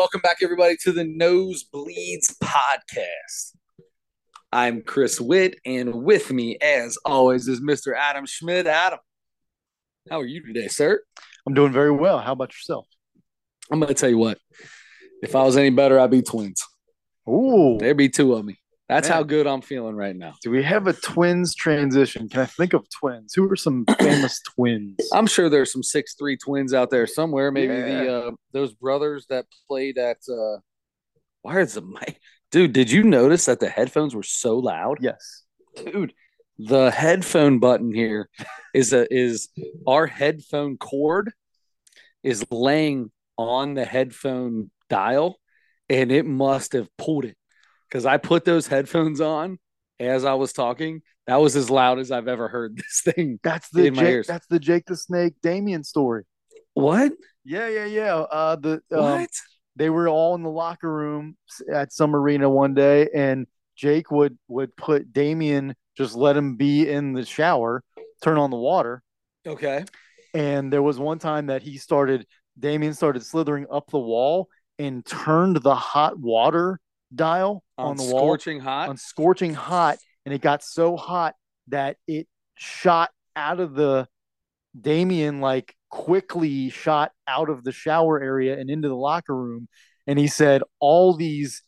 Welcome back, everybody, to the Nosebleeds podcast. I'm Chris Witt, and with me, as always, is Mr. Adam Schmidt. Adam, how are you today, sir? I'm doing very well. How about yourself? I'm going to tell you what. If I was any better, I'd be twins. Ooh, There'd be two of me. That's Man. how good I'm feeling right now. do we have a twins transition? Can I think of twins? Who are some famous twins? I'm sure there's some six three twins out there somewhere. Maybe the uh, those brothers that played at. Uh, why is the mic, dude? Did you notice that the headphones were so loud? Yes. dude the headphone button here is a is our headphone cord is laying on the headphone dial and it must have pulled it because i put those headphones on as i was talking that was as loud as i've ever heard this thing That's the In my Jake, ears. that's the Jake the Snake Damien story. what Yeah, yeah, yeah. Uh, the um, what they were all in the locker room at some arena one day, and Jake would would put Damien just let him be in the shower, turn on the water, okay and there was one time that he started Damien started slithering up the wall and turned the hot water dial on, on, the wall scorching hot on scorching hot and it got so hot that it shot out of the Damien like quickly shot out of the shower area and into the locker room and he said all these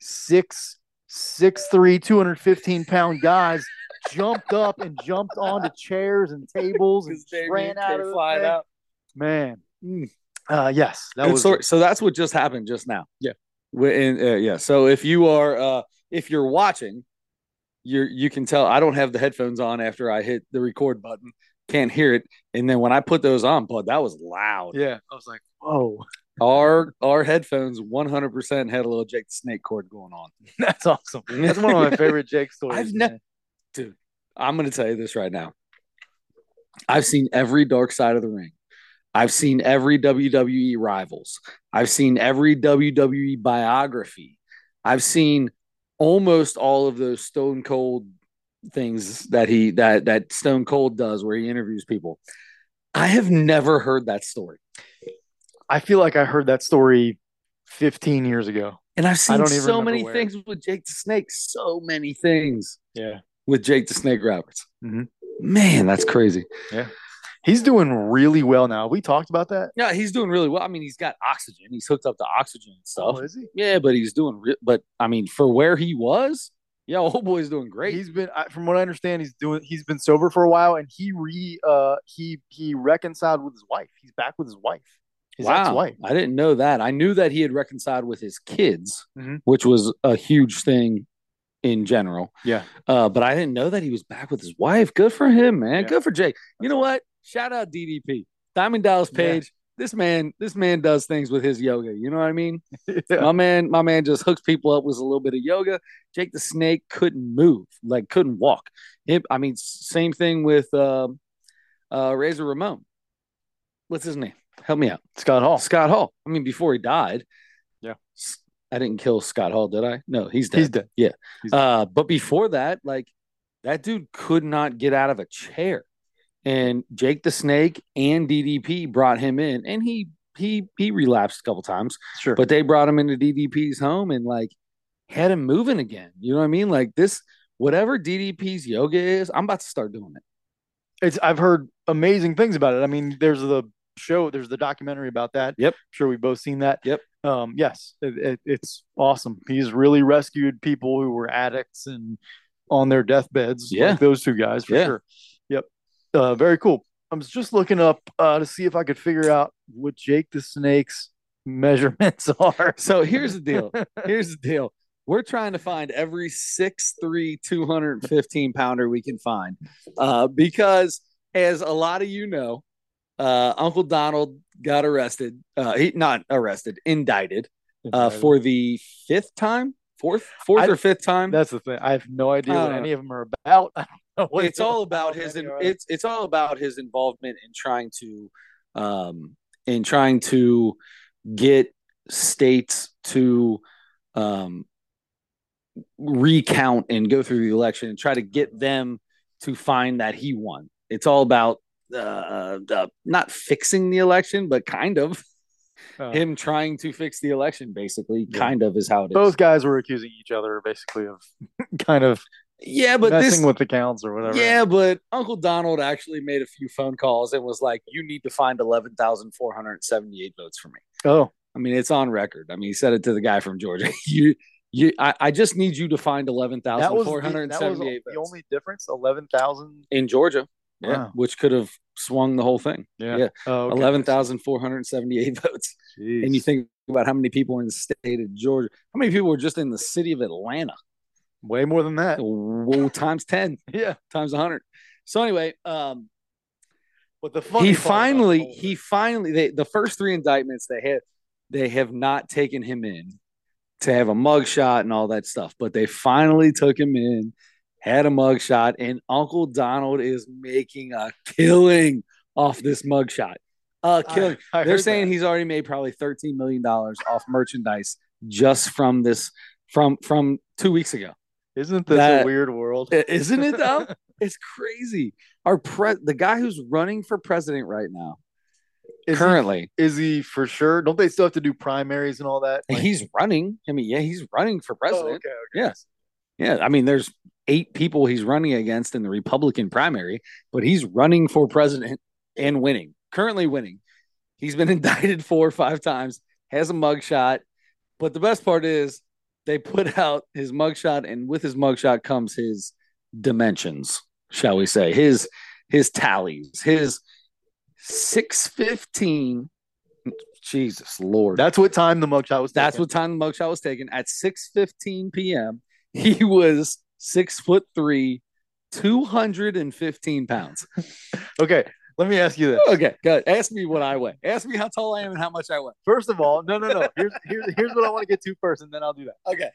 six six three 215 pound guys jumped up and jumped onto chairs and tables and ran out of the flying out man Mm. uh yes that was story. So that's what just happened just now. Yeah. And, uh, yeah. So if you are, uh, if you're watching, you're you can tell I don't have the headphones on after I hit the record button. Can't hear it. And then when I put those on, bud, that was loud. yeah i was like whoa Our our headphones 100 percent had a little Jake the Snake cord going on. that's awesome that's one of my favorite jake stories I've ne- Dude, I'm going to tell you this right now. I've seen every Dark Side of the Ring. I've seen every WWE Rivals. I've seen every WWE biography. I've seen almost all of those Stone Cold things that he that that Stone Cold does where he interviews people. I have never heard that story. i feel like i heard that story 15 years ago And I've seen so many where. things with Jake the Snake, so many things yeah with Jake the Snake Roberts. Mhm. Man, that's crazy. He's doing really well now we talked about that Yeah, he's doing really well. I mean, he's got oxygen. He's hooked up to oxygen and stuff. oh is he Yeah, but he's doing. Re- but I mean, for where he was, yeah, old boy's doing great. He's been, from what I understand, he's doing. He's been sober for a while, and he re, uh, he he reconciled with his wife. He's back with his wife, his wow, ex-wife. I didn't know that. I knew that he had reconciled with his kids, Mhm. which was a huge thing in general. Yeah, Uh, but I didn't know that he was back with his wife. Good for him, man. Yeah. Good for Jake. You know what? Shout out DDP, Diamond Dallas Yeah. Page. This man, this man does things with his yoga. You know what I mean? yeah. My man, my man just hooks people up with a little bit of yoga. Jake the Snake couldn't move, like couldn't walk. It, I mean, same thing with um uh, Razor Ramon. What's his name? Help me out. Scott Hall. Scott Hall. I mean, before he died. Yeah. I didn't kill Scott Hall, did I? No, he's dead. He's dead. He's dead. Uh, but before that, like that dude could not get out of a chair. And Jake the Snake and DDP brought him in, and he he he relapsed a couple times Sure, but they brought him into DDP's home and like had him moving again. You know what I mean? Like this, whatever DDP's yoga is, I'm about to start doing it. it's. I've heard amazing things about it. I mean, there's the show. There's the documentary about that. Yep. I'm sure we've both seen that. Yep. Um. Yes, it, it, it's awesome. He's really rescued people who were addicts and on their deathbeds. Yeah. like those two guys for Yeah. sure. Uh. Very cool. I was just looking up uh, to see if I could figure out what Jake the Snake's measurements are. So here's the deal. Here's the deal. We're trying to find every 6'3, 215 pounder we can find. Uh, because as a lot of you know, uh, Uncle Donald got arrested. Uh, he not arrested, indicted uh, for the fifth time, fourth, fourth I- or fifth time. That's the thing. I have no idea what Uh, any of them are about. I don't know what it's all about his are. it's it's all about his involvement in trying to um in trying to get states to um recount and go through the election and try to get them to find that he won. It's all about uh, uh not fixing the election, but kind of. Uh, him trying to fix the election, basically, Yeah. kind of is how it is. both guys were accusing each other basically of kind of yeah, but messing this with the counts or whatever. Yeah, but Uncle Donald actually made a few phone calls and was like, "You need to find eleven thousand four hundred seventy-eight votes for me." Oh, I mean, it's on record. I mean, he said it to the guy from Georgia. you, you, I, I just need you to find eleven thousand four hundred seventy-eight. that was the, that was seventy-eight the only difference. Eleven thousand. in Georgia. Yeah, Wow. which could have swung the whole thing. Yeah. Oh, okay. Eleven thousand four hundred seventy-eight votes. Jeez. And you think about how many people in the state of Georgia? How many people were just in the city of Atlanta? way more than that. Whoa, times ten, Yeah. times hundred. So anyway, um, But the funny he part finally Mulder- he finally they, the first three indictments they had, they have not taken him in to have a mugshot and all that stuff but they finally took him in had a mugshot and uncle donald is making a killing off this mugshot uh killing I, I they're saying that. he's already made probably 13 million dollars off merchandise just from this from from two weeks ago Isn't this that- a weird world? Isn't it though? it's crazy. Our pre the guy who's running for president right now, Is he, currently, is he for sure? Don't they still have to do primaries and all that? Like- he's running. I mean, yeah, he's running for Oh, president. okay, okay. Yes. Yeah. I mean, there's eight people he's running against in the Republican primary, but he's running for president and winning. Currently winning. He's been indicted four or five times, has a mugshot. But the best part is they put out his mugshot, and with his mugshot comes his dimensions, shall we say, his his tallies, his six fifteen. Jesus Lord. That's what time the mugshot was. That's what time the mugshot was taken at 6:15 p.m. He was six foot three, 215 pounds. Okay, let me ask you this. Okay, good. Ask me what I weigh. Ask me how tall I am and how much I weigh. First of all, no, no, no. Here's here's here's what I want to get to first, and then I'll do that. Okay.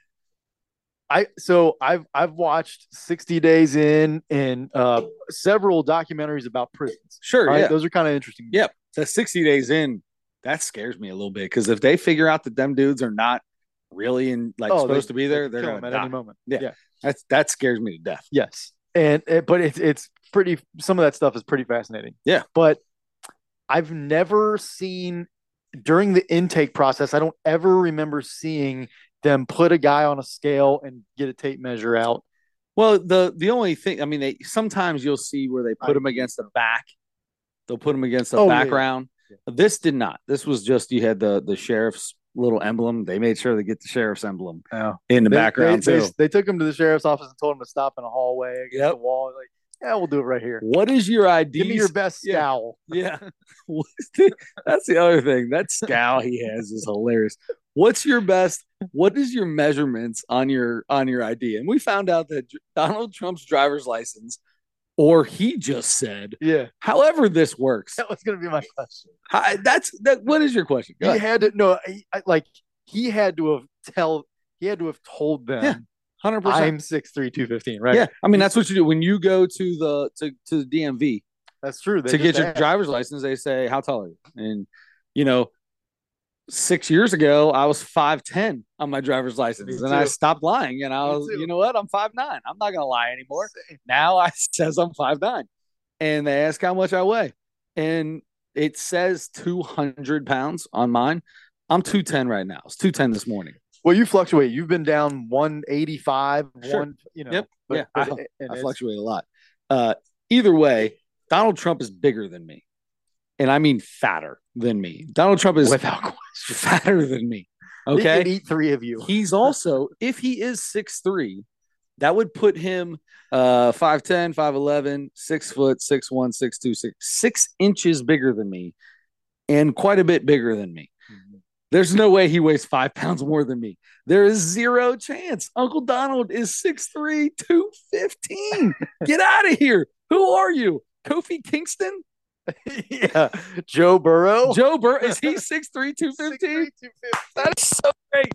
I so I've I've watched 60 Days In and uh several documentaries about prisons. Sure. Right? Yeah. Those are kind of interesting. Yeah. So 60 days in, that scares me a little bit because if they figure out that them dudes are not really in like Oh, supposed to be there, they're gonna at die. any moment. Yeah. yeah. That's that scares me to death. Yes. And uh, but it's it's pretty some of that stuff is pretty fascinating. Yeah. But I've never seen during the intake process, I don't ever remember seeing them put a guy on a scale and get a tape measure out. Well, the the only thing I mean, they sometimes you'll see where they put I- them against the back. They'll put them against the Oh, yeah, yeah. background. This did not. This was just you had the the sheriff's little emblem. They made sure to get the sheriff's emblem Yeah. in the They- background they, too. They, they took him to the sheriff's office and told him to stop in a hallway against Yep. the wall. Like, yeah, we'll do it right here. what is your ID? Give me your best Yeah. scowl. Yeah. The- That's the other thing. That scowl he has is hilarious. What's your best? What is your measurements on your on your ID? And we found out that Donald Trump's driver's license, or he just said, Yeah, however this works. that was gonna be my question. Hi, that's that. What is your question? Go He ahead. had to no, he, I- like he had to have tell he had to have told them Yeah, Hundred percent. I'm six three two fifteen. Right? Yeah, I mean that's what you do when you go to the to to the DMV that's true. They to get your asked. driver's license. They say, "How tall are you?" And you know, six years ago, I was five ten on my driver's license, and I stopped lying. And I Me was, too. you know what? I'm five nine. I'm not gonna lie anymore. Now I says I'm five nine, and they ask how much I weigh, and it says two hundred pounds on mine. I'm two ten right now. It's two ten this morning. Well, you fluctuate. You've been down one eighty five. Sure. One, you know. Yep. But, Yeah, but I- I fluctuate a lot. Uh, either way, Donald Trump is bigger than me, and I mean fatter than me. Donald Trump is without. fatter than me. Okay. eat three of you. He's also, if he is six three, that would put him uh 5'10, 5'11, 6 foot, 6'1, 6'2, 6, six inches bigger than me, and quite a bit bigger than me. There's no way he weighs five pounds more than me. There is zero chance. Uncle Donald is 6'3, 215. Get out of here. Who are you? Kofi Kingston? yeah, Joe Burrow. Joe Burr? Is he 6'3, 215? 6'3", 215. That is so great.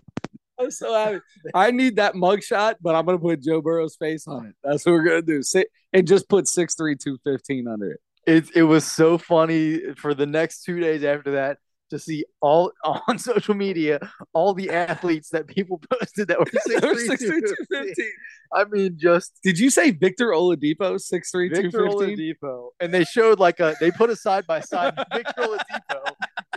I'm so happy. I need that mugshot, but I'm gonna put Joe Burrow's face on it. That's what we're gonna do. Sit and just put 6'3", 215 under it. It it was so funny for the next two days after that to see all on social media all the athletes that people posted that were They're 6'3", 6'3", 215. 215. I mean, just Did you say Victor Oladipo 6'3", Victor 215? Oladipo, and they showed like a they put a side by side. Victor Oladipo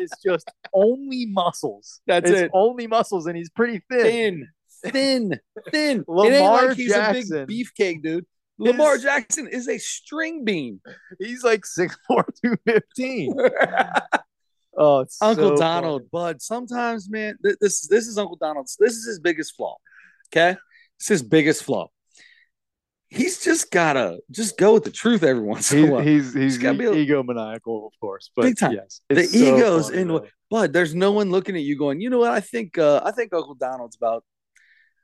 is is just only muscles. That's it's it. only muscles, and he's pretty thin. Thin, thin, thin. Lamar it ain't like he's Jackson. a big beefcake, dude. Lamar His- Jackson is a string bean. He's like 6'4", 215. Oh, it's Uncle so Donald, Bud. Sometimes, man, th- this this is Uncle Donald's. This is his biggest flaw. Okay, it's his biggest flaw. He's just gotta just go with the truth every once in a while. He's he's, he's gotta be egomaniacal, of course, but Big time. yes, the so egos funny, in though. Bud. There's no one looking at you going. You know what? I think uh, I think Uncle Donald's about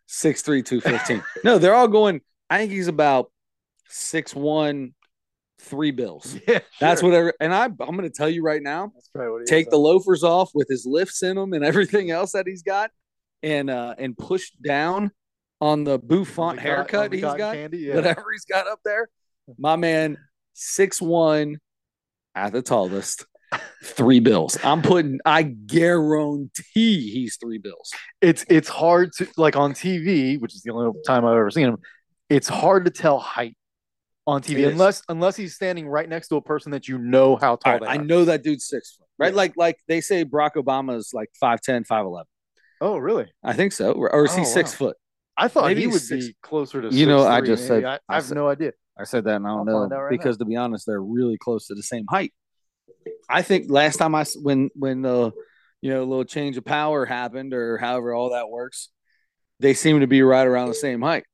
six three two fifteen. no, they're all going. I think he's about six one, three bills. Yeah, That's sure. whatever. And I, I'm going to tell you right now. That's probably what he take the loafers off with his lifts in them and everything else that he's got, and uh and push down on the bouffant The haircut he's got, candy, yeah. whatever he's got up there. My man, six one at the tallest, three bills. I'm putting. I guarantee he's three bills. it's it's hard to like on TV, which is the only time I've ever seen him. It's hard to tell height on It TV is. unless unless he's standing right next to a person that you know how tall All they right, I are. know that dude's six foot, right? Yeah. Like like they say Barack Obama's like 5'10", 5'11". Oh, really? I think so, or, or is he oh, six wow. foot? I thought Maybe he would six- be closer to. You know, I just maybe. said- I, I I have said- no idea. I said that and I don't I'll know right because to be honest, they're really close to the same height. I think last time I when when the you know a little change of power happened or however all that works, they seem to be right around the same height.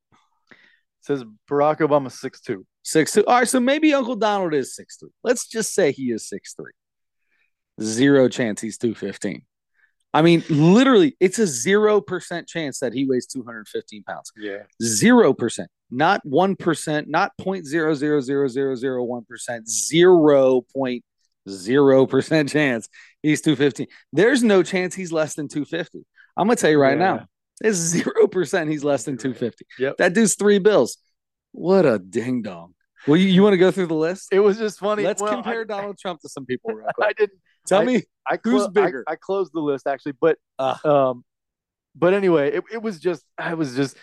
It says Barack Obama six two. Six two. All right, so maybe Uncle Donald is six three. Let's just say he is six three. Zero chance he's two fifteen. I mean, literally, it's a zero percent chance that he weighs two hundred fifteen pounds. Yeah. Zero percent, not one percent, not point zero zero zero zero zero one percent, zero point zero percent chance he's two fifteen. There's no chance he's less than two fifty. I'm gonna tell you right Yeah. now, there's zero percent he's less than two fifty. Yep. That dude's three bills. What a ding dong. Well, you, you want to go through the list? It was just funny. Let's Well, compare I, Donald Trump to some people real I didn't. Tell I- me I Who's clo- I- bigger? I, closed the list actually, but Ah. um, but anyway, it, it was just I was just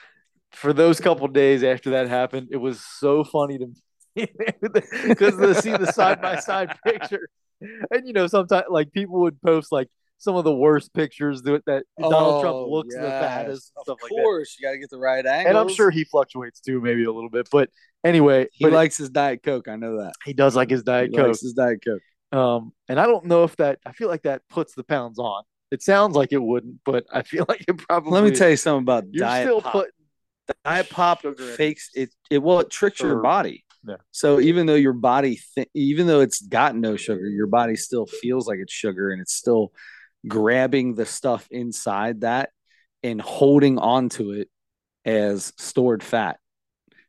for those couple days after that happened, it was so funny to me because to see the side by side picture, and you know sometimes like people would post like some of the worst pictures that, that Donald Trump Oh, looks the yes. fattest and stuff Of like that. course, you got to get the right angle. And I'm sure he fluctuates too, maybe a little bit. But anyway, he but likes his Diet Coke. I know that. he does like his diet he coke. likes his Diet Coke. Um, and I don't know if that I feel like that puts the pounds on. It sounds like it wouldn't, but I feel like it probably. Let me tell you something about Diet still Pop. putting Diet Pop it. fakes it. It well, it tricks your body. Yeah. So even though your body, th- even though it's got no sugar, your body still feels like it's sugar, and it's still grabbing the stuff inside that and holding onto it as stored fat.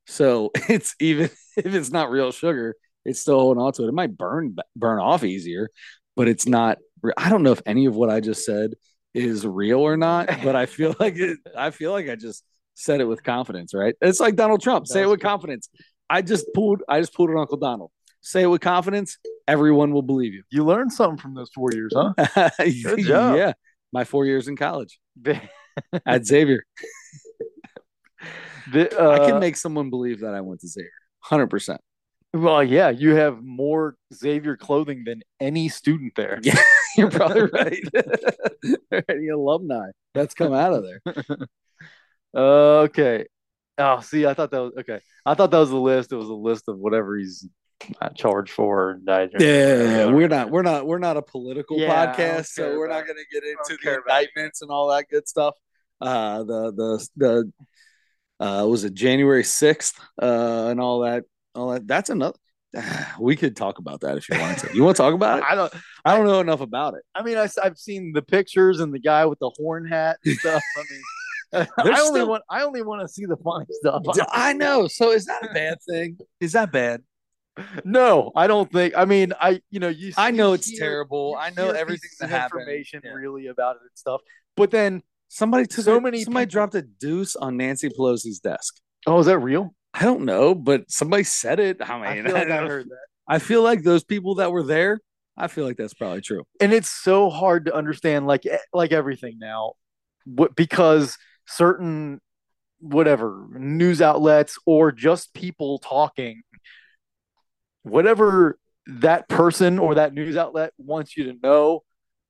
So it's even if it's not real sugar, it's still holding onto it. It might burn burn off easier, but it's not. I don't know if any of what I just said is real or not, but I feel like it. I feel like I just said it with confidence, right? It's like Donald Trump. Say it with confidence. I just pulled. I just pulled an Uncle Donald. Say it with confidence. Everyone will believe you. You learned something from those four years, huh? Good job. Yeah, my four years in college at Xavier. The, I uh, can make someone believe that I went to Xavier. Hundred percent. well, yeah. You have more Xavier clothing than any student there. Yeah, you're probably right. Any alumni that's come out of there. Uh, okay. Oh, see, I thought that was okay. I thought that was a list. It was a list of whatever he's not charged for. And died. Yeah, we're not we're not we're not a political Yeah, podcast, so we're not going to get into the care about it. indictments and all that good stuff. Uh, the the the uh, was it January sixth uh, and all that all that. That's another. We could talk about that if you want to. You want to talk about it? I don't. I don't know enough about it. I mean, I, have seen the pictures and the guy with the horn hat and stuff. I mean, I only still- want I only want to see the funny stuff. I know. So is that a bad thing? Is that bad? No, I don't think. I mean, I you know you. I know it's hear- terrible. I know hear everything that happened. Information Yeah. really about it and stuff, but then Somebody took So many Somebody people- dropped a deuce on Nancy Pelosi's desk. oh, is that real? I don't know, but somebody said it. I I mean, feel like I don't- heard that. I feel like those people that were there. I feel like that's probably true. and it's so hard to understand like like everything now because certain whatever news outlets or just people talking whatever that person or that news outlet wants you to know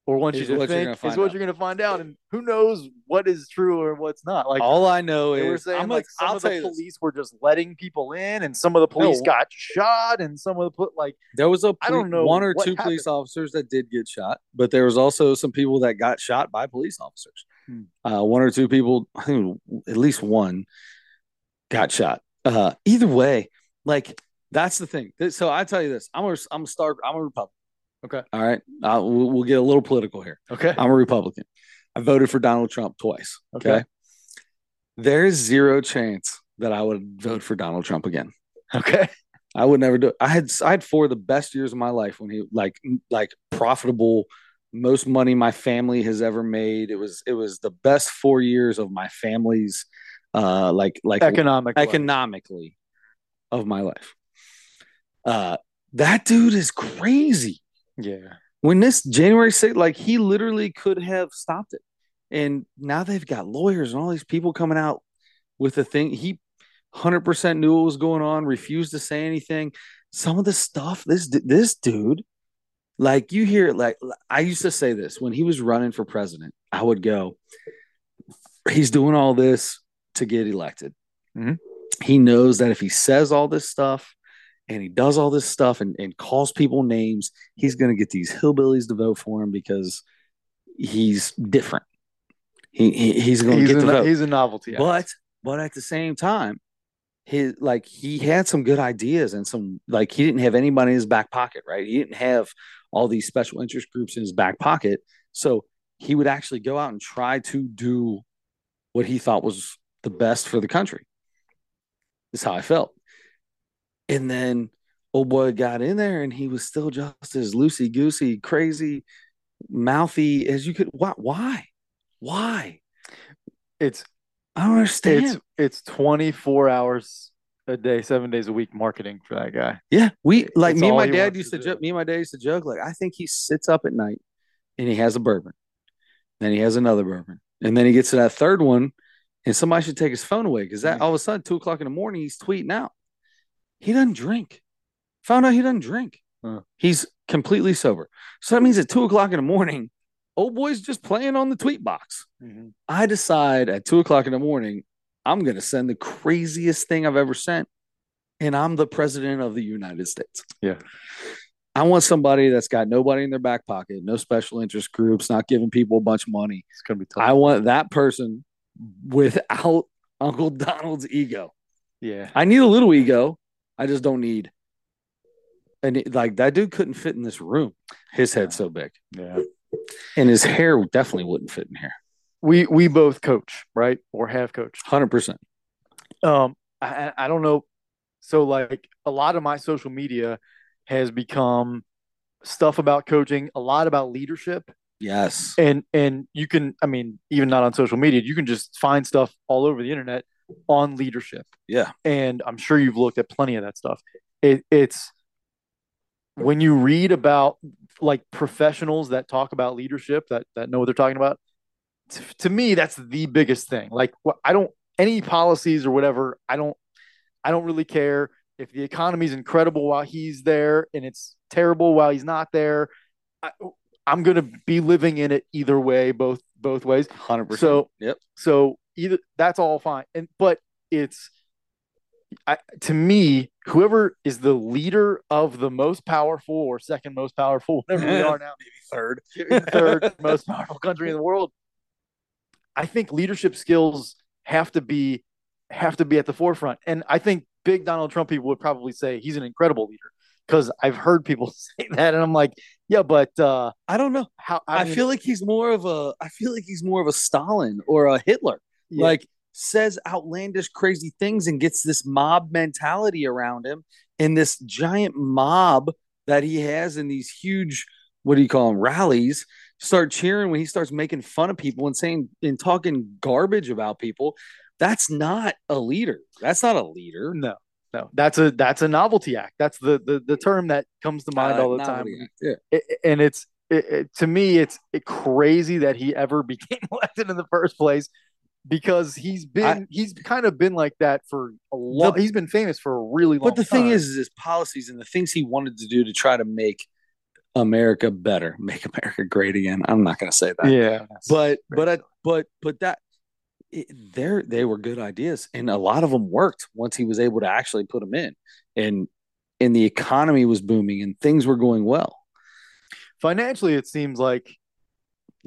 or wants you Is to you're think is what out. you're going to find out, and who knows what is true or what's not. Like All I know they were is saying, I'm like gonna- some I'll of the you this. police were just letting people in, and some of the police No. got shot, and some of the put like There was a I poli- don't know one or two happened. police officers that did get shot, but there was also some people that got shot by police officers. Hmm. Uh, one or two people, I think at least one, got shot. Uh, either way, like that's the thing. So I tell you this: I'm a I'm a star. I'm a Republican. Okay. All right. Uh, we'll, we'll get a little political here. okay, I'm a Republican. I voted for Donald Trump twice. Okay. Okay. There is zero chance that I would vote for Donald Trump again. okay, I would never do it. I had I had four of the best years of my life when he like like profitable, most money my family has ever made. It was it was the best four years of my family's uh like like economic, life. economically of my life. Uh that dude is crazy. yeah, When this January 6th, like he literally could have stopped it. And now they've got lawyers and all these people coming out with the thing. He 100% knew what was going on, refused to say anything. Some of the stuff, this this dude, like you hear, like I used to say this when he was running for president. I would go, he's doing all this to get elected. Mhm. He knows that if he says all this stuff and he does all this stuff and, and calls people names, he's going to get these hillbillies to vote for him because he's different. He, he he's going to get a, the vote. he's a novelty. But but at the same time, his like he had some good ideas and some like he didn't have anybody in his back pocket, right? He didn't have all these special interest groups in his back pocket. So he would actually go out and try to do what he thought was the best for the country. Is how I felt. And then old boy got in there and he was still just as loosey goosey, crazy, mouthy as you could. Why? Why? Why? it's I don't understand. it's it's 24 hours a day, seven days a week marketing for that guy. Yeah, we like That's me and my dad used to to joke. Me and my dad used to joke like I think he sits up at night and he has a bourbon, then he has another bourbon, and then he gets to that third one, and somebody should take his phone away because that mm. all of a sudden two o'clock in the morning he's tweeting out. He doesn't drink. Found out he doesn't drink. Huh. He's completely sober. So that means at two o'clock in the morning, old boy's just playing on the tweet box. Mm-hmm. I decide at two o'clock in the morning, I'm going to send the craziest thing I've ever sent. And I'm the president of the United States. Yeah. I want somebody that's got nobody in their back pocket, no special interest groups, not giving people a bunch of money. It's gonna be tough. I want that person without Uncle Donald's ego. yeah, I need a little ego. I just don't need. And it- like that dude couldn't fit in this room. His head's so big, yeah. and his hair definitely wouldn't fit in here. We we both coach, right, or have coached. Hundred percent. Um, I I I don't know. So like a lot of my social media has become stuff about coaching, a lot about leadership, Yes. and and you can, I mean, even not on social media, you can just find stuff all over the internet on leadership. Yeah. and I'm sure you've looked at plenty of that stuff. It, it's when you read about like professionals that talk about leadership that that know what they're talking about. To, to me, that's the biggest thing. Like, I don't any policies or whatever. I don't. I don't really care if the economy's incredible while he's there and it's terrible while he's not there. I, I'm gonna be living in it either way, both both ways. Hundred percent. So Yep. so either that's all fine, and but it's I, to me, whoever is the leader of the most powerful or second most powerful, whatever we are now, Maybe third. third most powerful country in the world. I think leadership skills have to be have to be at the forefront, and I think big Donald Trump people would probably say he's an incredible leader because I've heard people say that, and I'm like, yeah, but uh, I don't know. how I, mean, feel like he's more of a. I feel like he's more of a Stalin or a Hitler. Yeah, Like says outlandish, crazy things and gets this mob mentality around him, and this giant mob that he has in these huge. What do you call them? Rallies. Start cheering when he starts making fun of people and saying and talking garbage about people. That's not a leader. That's not a leader. no, no, that's a that's a novelty act. That's the the, the term that comes to mind Uh, all the time. Yeah. it, and it's it, it- to me it's it crazy that he ever became elected in the first place because he's been I- he's kind of been like that for a long The- he's been famous for a really long But the thing is, is his policies and the things he wanted to do to try to make America better, make America great again. I'm not going to say that, Yeah. but but I, but but that it, they're they were good ideas, and a lot of them worked once he was able to actually put them in, and and the economy was booming and things were going well. financially, it seems like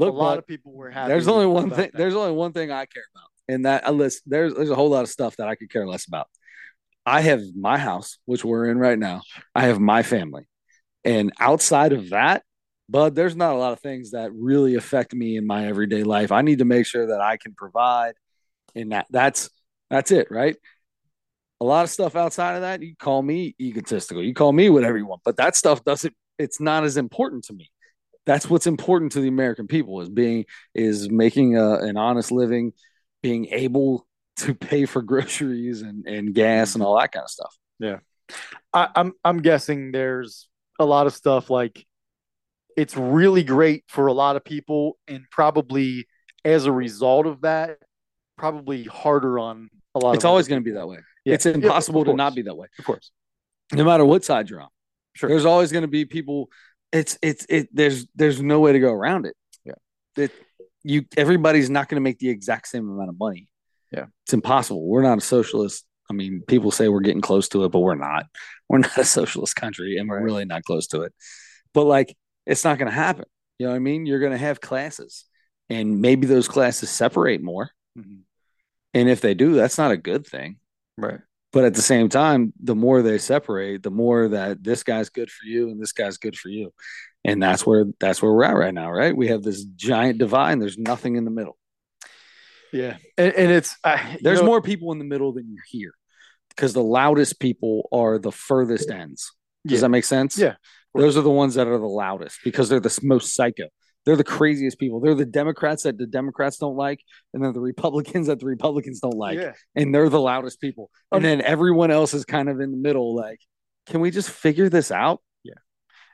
Look, a lot of people were happy. there's only one thing. that. There's only one thing I care about, and that uh, unless there's there's a whole lot of stuff that I could care less about. I have my house, which we're in right now. I have my family, and outside of that, bud, there's not a lot of things that really affect me in my everyday life. I need to make sure that I can provide, and that that's that's it, right? A lot of stuff outside of that, you call me egotistical, you call me whatever you want, but that stuff doesn't. It's not as important to me. That's what's important to the American people is being is making a, an honest living, being able to pay for groceries and, and gas and mm-hmm. all that kind of stuff. I, I'm I'm guessing there's a lot of stuff like it's really great for a lot of people, and probably as a result of that, probably harder on a lot. It's always going to be that way. Yeah. It's impossible of to not be that way, Of course, no matter what side you're on. Sure. There's always going to be people. It's it's it. There's there's no way to go around it. Yeah. That you everybody's not going to make the exact same amount of money. Yeah. It's impossible. We're not a socialist. I mean, people say we're getting close to it, but we're not. We're not a socialist country, and we're Right. really not close to it. But like, it's not going to happen. You know what I mean? You're going to have classes, and maybe those classes separate more. Mhm. And if they do, that's not a good thing. right? But at the same time, the more they separate, the more that this guy's good for you and this guy's good for you. And that's where that's where we're at right now, right? We have this giant divide and there's nothing in the middle. Yeah, and, and it's I, There's know, more people in the middle than you hear. Because the loudest people are the furthest ends. Does Yeah. that make sense? Yeah. Those are the ones that are the loudest because they're the most psycho. They're the craziest people. They're the Democrats that the Democrats don't like, and they're the Republicans that the Republicans don't like. yeah. and they're the loudest people. And then everyone else is kind of in the middle. Like, can we just figure this out? Yeah,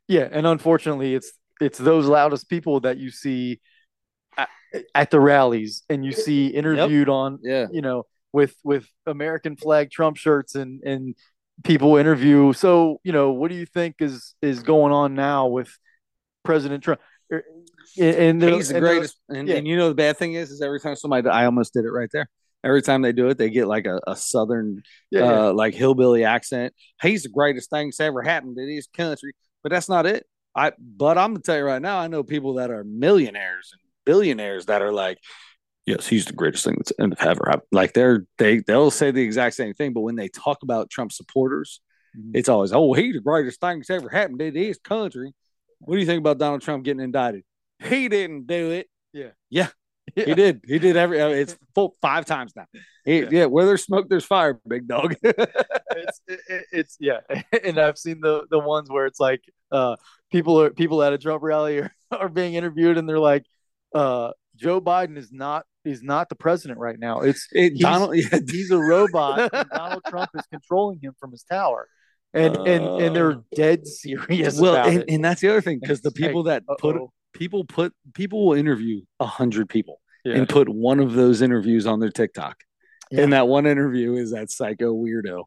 yeah. and unfortunately, it's it's those loudest people that you see at, at the rallies, and you see interviewed on, Yeah. you know, with with American flag Trump shirts, and and people interview. So, you know, what do you think is is going on now with President Trump? Er, And, He's the greatest. And, yeah. and you know, the bad thing is, is every time somebody, I almost did it right there. Every time they do it, they get like a, a southern, Yeah, yeah. uh, like hillbilly accent. He's the greatest thing that's ever happened to this country. But that's not it. I, but I'm gonna tell you right now, I know people that are millionaires and billionaires that are like, yes, he's the greatest thing that's ever happened. Like they're they they'll say the exact same thing, but when they talk about Trump supporters, Mhm. it's always, oh, he's the greatest thing that's ever happened to this country. What do you think about Donald Trump getting indicted? He didn't do it. Yeah. Yeah. Yeah. He did. He did every. uh, It's full five times now. He- Yeah. yeah. Where there's smoke, there's fire, big dog. it's it, it- it's yeah, and I've seen the the ones where it's like uh people are people at a Trump rally are, are being interviewed and they're like uh Joe Biden is not is not the president right now. It's It- He's- Donald. Yeah. he's a robot and Donald Trump is controlling him from his tower. And and and they're Uh. dead serious Well, about and, and that's the other thing because the people that put Uh-oh. people put people will interview a hundred people Yeah. and put one of those interviews on their TikTok. Yeah. And that one interview is that psycho weirdo.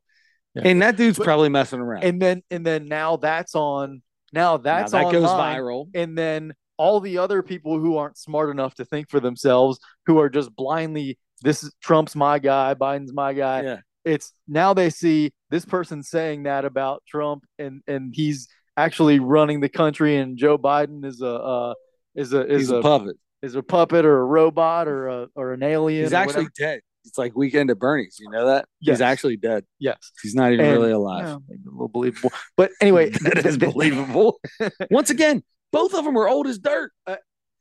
Yeah. And that dude's But- probably messing around. and then and then now that's on now Now that's that goes viral. and then all the other people who aren't smart enough to think for themselves, who are just blindly, this is Trump's my guy, Biden's my guy. Yeah. It's now they see this person saying that about Trump, and and he's actually running the country, and Joe Biden is a uh, is a is a, a puppet. is a puppet or a robot or a or an alien. He's actually whatever. dead. It's like Weekend at Bernie's. You know that? Yes. He's actually dead. yes, He's not even And- really alive. Maybe a little believable. But anyway, that is believable. Once again, both of them are old as dirt.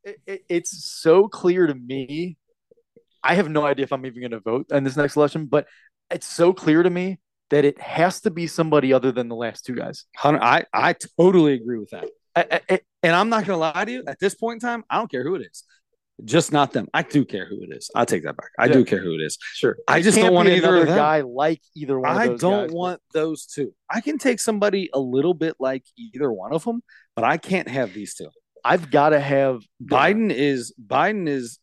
it, it- it's so clear to me. I have no idea if I'm even going to vote in this next election, but it's so clear to me that it has to be somebody other than the last two guys. Hunter, I, I totally agree with that. I, I, I- And I'm not going to lie to you. At this point in time, I don't care who it is. Just not them. I do care who it is. I'll take that back. I Yeah. do care who it is. sure. I just don't want either another of them. guy like either one. I of those don't guys, want those two. I can take somebody a little bit like either one of them, but I can't have these two. I've got to have Biden is Biden is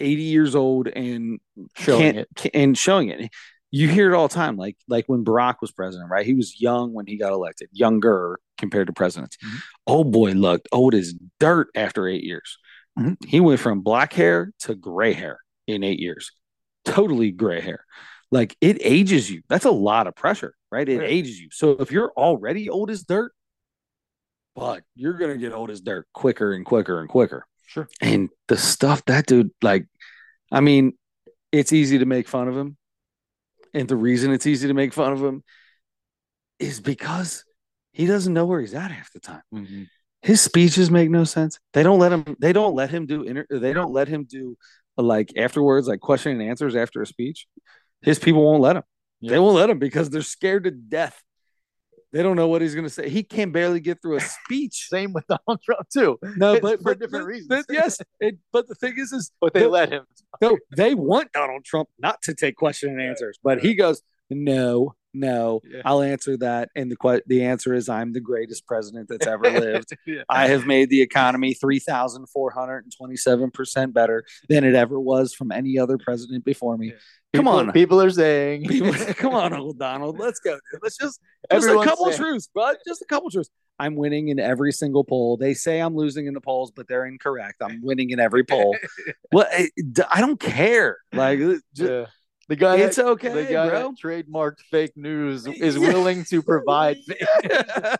80 years old and showing it. and showing it. You hear it all the time, like like when Barack was president, right? He was young when he got elected, younger compared to presidents. Mhm. Old boy looked old as dirt after eight years. Mhm. He went from black hair to gray hair in eight years. Totally gray hair. Like it ages you. That's a lot of pressure, right? It Right. ages you. So if you're already old as dirt, but you're gonna get old as dirt quicker and quicker and quicker. Sure. And the stuff that dude, like, I mean, it's easy to make fun of him. And the reason it's easy to make fun of him is because he doesn't know where he's at half the time. Mhm. His speeches make no sense. They don't let him. They don't let him do. Inter, they don't let him do uh, like afterwards, like question and answers after a speech. His people won't let him. They won't let him because they're scared to death. They don't know what he's going to say. He can barely get through a speech. Same with Donald Trump too. No, It's but for but- different reasons. but yes, it, but the thing is, is But they the- let him. no, they want Donald Trump not to take question and answers, but he goes, "No, no, Yeah. I'll answer that." And the que- the answer is, "I'm the greatest president that's ever lived. Yeah. I have made the economy three thousand four hundred and twenty-seven percent better than it ever was from any other president before me." Yeah. Come People- on, people are saying. people, come on, Uncle Donald, let's go. Dude. Let's just just a couple saying- truths, but Just a couple truths. I'm winning in every single poll. They say I'm losing in the polls, but they're incorrect. I'm winning in every poll. well, eh, I, I don't care. Like, ju- Yeah. The guy, it's that, okay, the guy bro. that trademarked fake news is willing to provide. fake-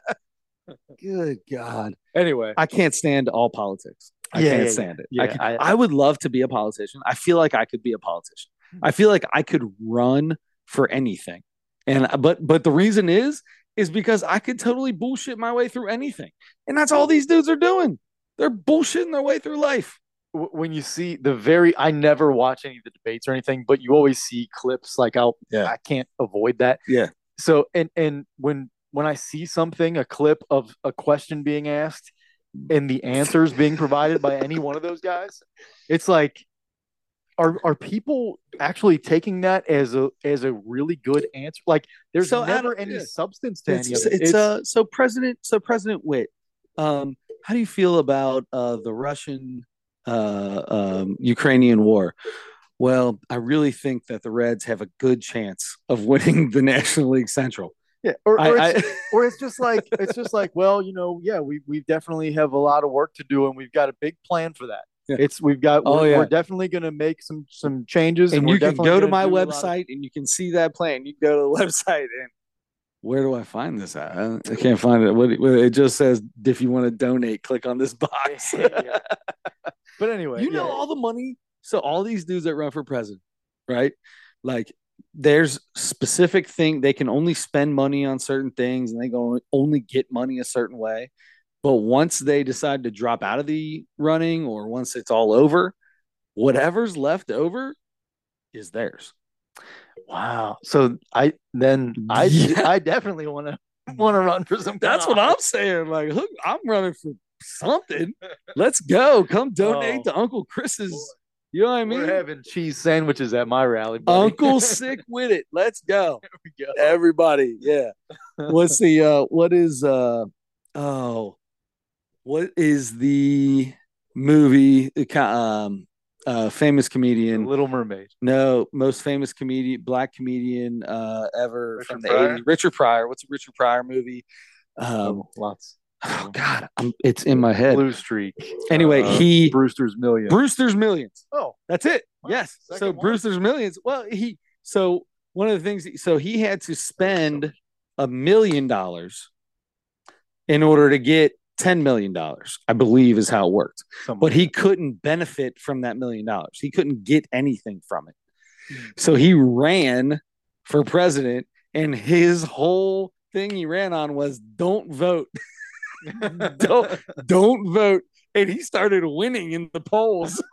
Good God. anyway, I can't stand all politics. I Yeah, can't yeah, stand it. yeah. I, I- I, would love to be a politician. I feel like I could be a politician. I feel like I could run for anything. And uh, but but the reason is is because I could totally bullshit my way through anything. And that's all these dudes are doing. They're bullshitting their way through life. When you see the very, I never watch any of the debates or anything, but you always see clips. Like I'll, Yeah. I can't avoid that. Yeah. So and and when when I see something, a clip of a question being asked, and the answers being provided by any one of those guys, it's like, are are people actually taking that as a as a really good answer? Like, there's So, never any yeah. substance to It's, any of it. it's, uh so President so President Witt, um, how do you feel about uh the Russian uh um Ukrainian war? Well, I really think that the Reds have a good chance of winning the National League Central. yeah, or, or I, it's, or it's just like it's just like well you know yeah we we definitely have a lot of work to do and we've got a big plan for that Yeah. it's we've got Oh, we're, yeah. we're definitely going to make some some changes and we're you can go to my lot of- website and you can see that plan. You can go to the website and where do I find this at? I can't find it. What it just says if you want to donate, click on this box. Yeah. but anyway you know yeah. all the money. So all these dudes that run for president, right? Like there's specific thing they can only spend money on certain things and they go only get money a certain way. But once they decide to drop out of the running or once it's all over, whatever's left over is theirs. Wow so i then i Yeah. i definitely want to want to run for some That's what I'm saying. Like, I'm running for something. Let's go. Come donate Oh. to Uncle Chris's. You know what I mean? we're having cheese sandwiches at my rally buddy. Uncle sick with it. Let's go. There we go. Everybody. Yeah. What's the uh what is uh oh what is the movie um uh famous comedian little mermaid no most famous comedian black comedian uh ever Richard from the Pryor? 80s Richard Pryor what's a Richard Pryor movie um oh, lots oh god I'm, it's in my head blue streak anyway uh, he brewster's Millions. Brewster's Millions oh that's it. Wow, Yes. So one. Brewster's Millions. Well, he so one of the things so he had to spend a million dollars in order to get ten million dollars, I believe is how it worked. something But he couldn't benefit from that million dollars. He couldn't get anything from it. Hmm. So he ran for president and his whole thing he ran on was don't vote. don't don't vote. And he started winning in the polls.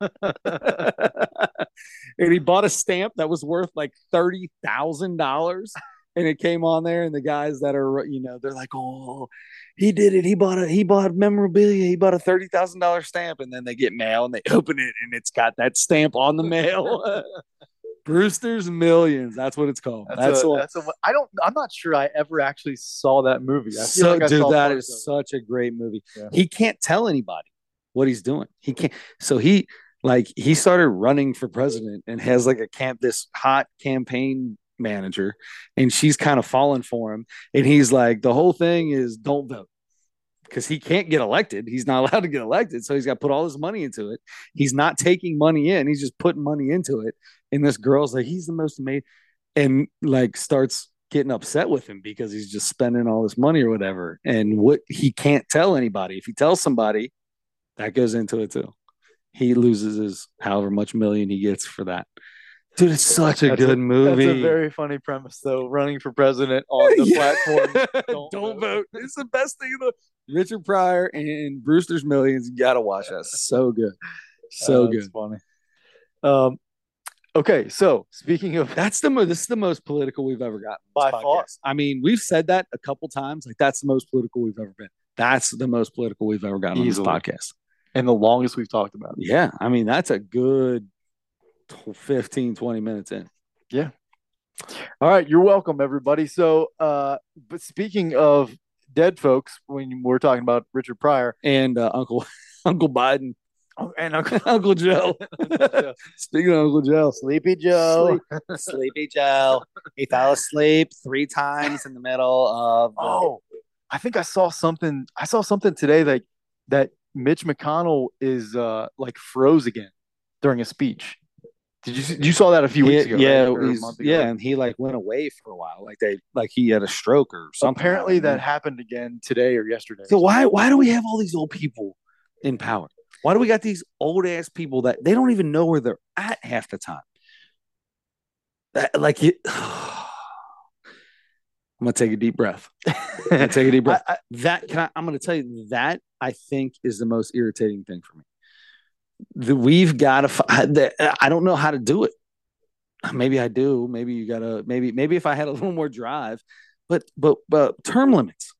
and he bought a stamp that was worth like thirty thousand dollars. And it came on there, and the guys that are, you know, they're like, "Oh, he did it! He bought a he bought memorabilia. He bought a thirty thousand dollar stamp." And then they get mail, and they open it, and it's got that stamp on the mail. Brewster's Millions. That's what it's called. That's, That's, a, one. that's a, I don't. I'm not sure I ever actually saw that movie. I feel So, like I dude, saw that is such a great movie. Yeah. He can't tell anybody what he's doing. He can't. So he like he started running for president and has like a camp this hot campaign manager, and she's kind of falling for him. And he's like, the whole thing is don't vote because he can't get elected. He's not allowed to get elected. So he's got to put all his money into it. He's not taking money in, he's just putting money into it. And this girl's like, he's the most amazing, and like starts getting upset with him because he's just spending all this money or whatever. And what he can't tell anybody. If he tells somebody, that goes into it too. He loses his however much million he gets for that. Dude, it's such a That's good movie. That's a very funny premise, though. Running for president on the Yeah. platform. Don't, Don't vote. It's the best thing. In the Richard Pryor and Brewster's Millions. You gotta watch that. So good, so Uh, good. funny. Um, okay, so speaking of That's the mo- this is the most political we've ever gotten. By far. I mean, we've said that a couple times. Like that's the most political we've ever been. That's the most political we've ever gotten Easily. on this podcast. and the longest we've talked about. it. Yeah, I mean that's a good 15, 20 minutes in. Yeah. All right, you're welcome, everybody. So, uh, but speaking of dead folks, when we're talking about Richard Pryor And uh, Uncle Uncle Biden, oh, and Uncle Uncle Joe. Joe. Speaking of Uncle Joe, Sleepy Joe. Sleepy Joe. He fell asleep three times in the middle of. the- Oh, I think I saw something. I saw something today that that Mitch McConnell is uh like froze again during a speech. Did you you saw that a few weeks He- ago? yeah, right? Month ago? yeah, and he like went away for a while. Like they, like he had a stroke or something. Apparently, I don't that happened again today or yesterday. So why, why do we have all these old people in power? Why do we got these old ass people that they don't even know where they're at half the time? That, like it. I'm gonna take a deep breath. I'm take a deep breath. I- I- that can I, I'm to tell you that I think is the most irritating thing for me. The, we've got to. I don't know how to do it. Maybe I do. Maybe you got to. Maybe maybe if I had a little more drive, but but but term limits.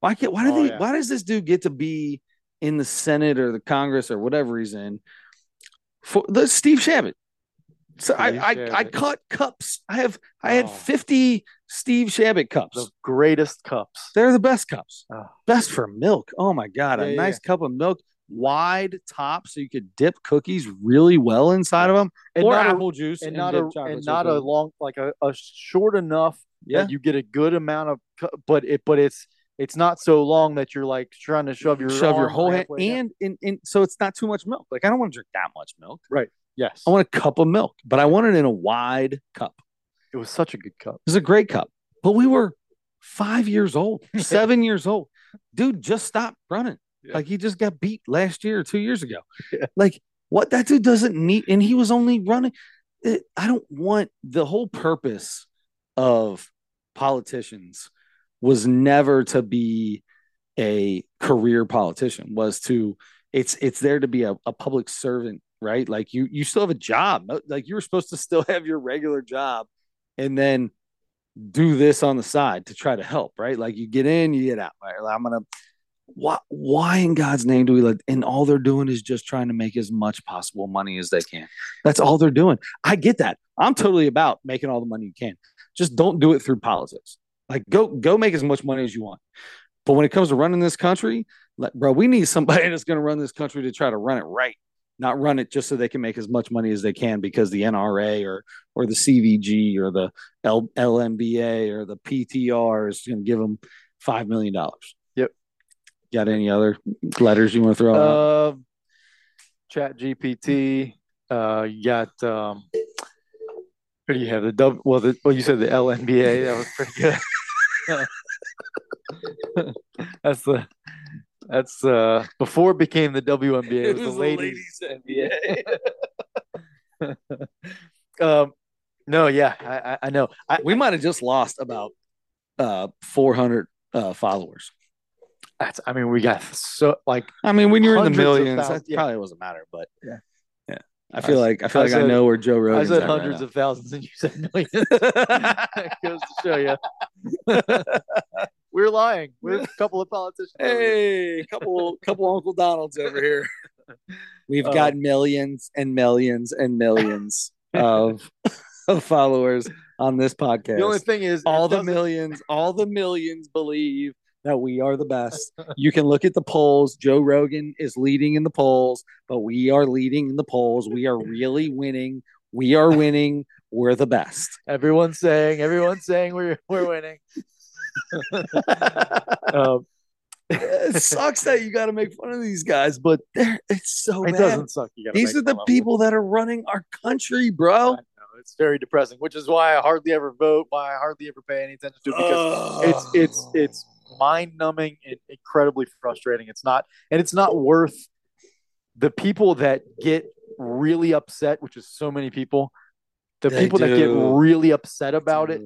Why can't? Why do Oh, they? yeah. Why does this dude get to be in the Senate or the Congress or whatever he's in? For the Steve Chabot. So I, I I cut cups. I have I had Oh. 50 Steve Chabot cups. the greatest cups. They're the best cups. Oh. Best for milk. Oh my god, Yeah, a yeah, nice cup of milk, wide top, so you could dip cookies really well inside of them, And or not a- apple juice, and and, not a and not a long like a, a short enough yeah. that you get a good amount of but it but it's it's not so long that you're like trying to shove your Shove your whole hand, and, and and so it's not too much milk. Like I don't want to drink that much milk. Right. Yes I want a cup of milk, but I want it in a wide cup. it was such a good cup It was a great cup, but we were five years old, seven years old. Dude just stop running. Yeah. Like he just got beat last year or two years ago. Yeah. Like what that dude doesn't need, and he was only running. It, I don't want the whole purpose of politicians was never to be a career politician was to it's it's there to be a, a public servant right like you you still have a job like you were supposed to still have your regular job and then do this on the side to try to help right like you get in you get out right Like, i'm gonna why why in god's name do we let and all they're doing is just trying to make as much possible money as they can. That's all they're doing. I get that. I'm totally about making all the money you can. Just don't do it through politics. Like go go make as much money as you want. But when it comes to running this country like bro we need somebody that's going to run this country to try to run it right not run it just so they can make as much money as they can because the NRA or or the CVG or the L, LMBA or the PTR is going to give them five million dollars. Yep. Got any other letters you want to throw out? uh, chat gpt uh you got um what do you have the w well the well you said the lnba that was pretty good that's the that's uh before it became the WNBA it was, the ladies, NBA. um no yeah I I, I know I, we might have just lost about uh 400 uh followers. That's I mean we got so like I mean, when you're in the millions, thousands, that yeah. probably doesn't matter. But Yeah. yeah. I feel like I feel I like I know where Joe Rogan. I said hundreds of thousands and you said millions That goes to show you we're lying we're a couple of politicians over here. Hey, couple couple Uncle Donalds over here. We've Uh, got millions and millions and millions of of followers on this podcast. the only thing is all the millions, all the millions believe that we are the best. You can look at the polls. Joe Rogan is leading in the polls, but we are leading in the polls. We are really winning. We are winning. we're the best. Everyone's saying, everyone's saying we're we're winning. um, it sucks that you got to make fun of these guys, but it's so it bad. doesn't suck. You These are the fun of them. people that are running our country, I bro. know, it's very depressing, which is why I hardly ever vote. Why I hardly ever pay any attention to it because it's it's it's mind numbing and incredibly frustrating. It's not, and it's not worth the people that get really upset, which is so many people. The They people that get really upset about it,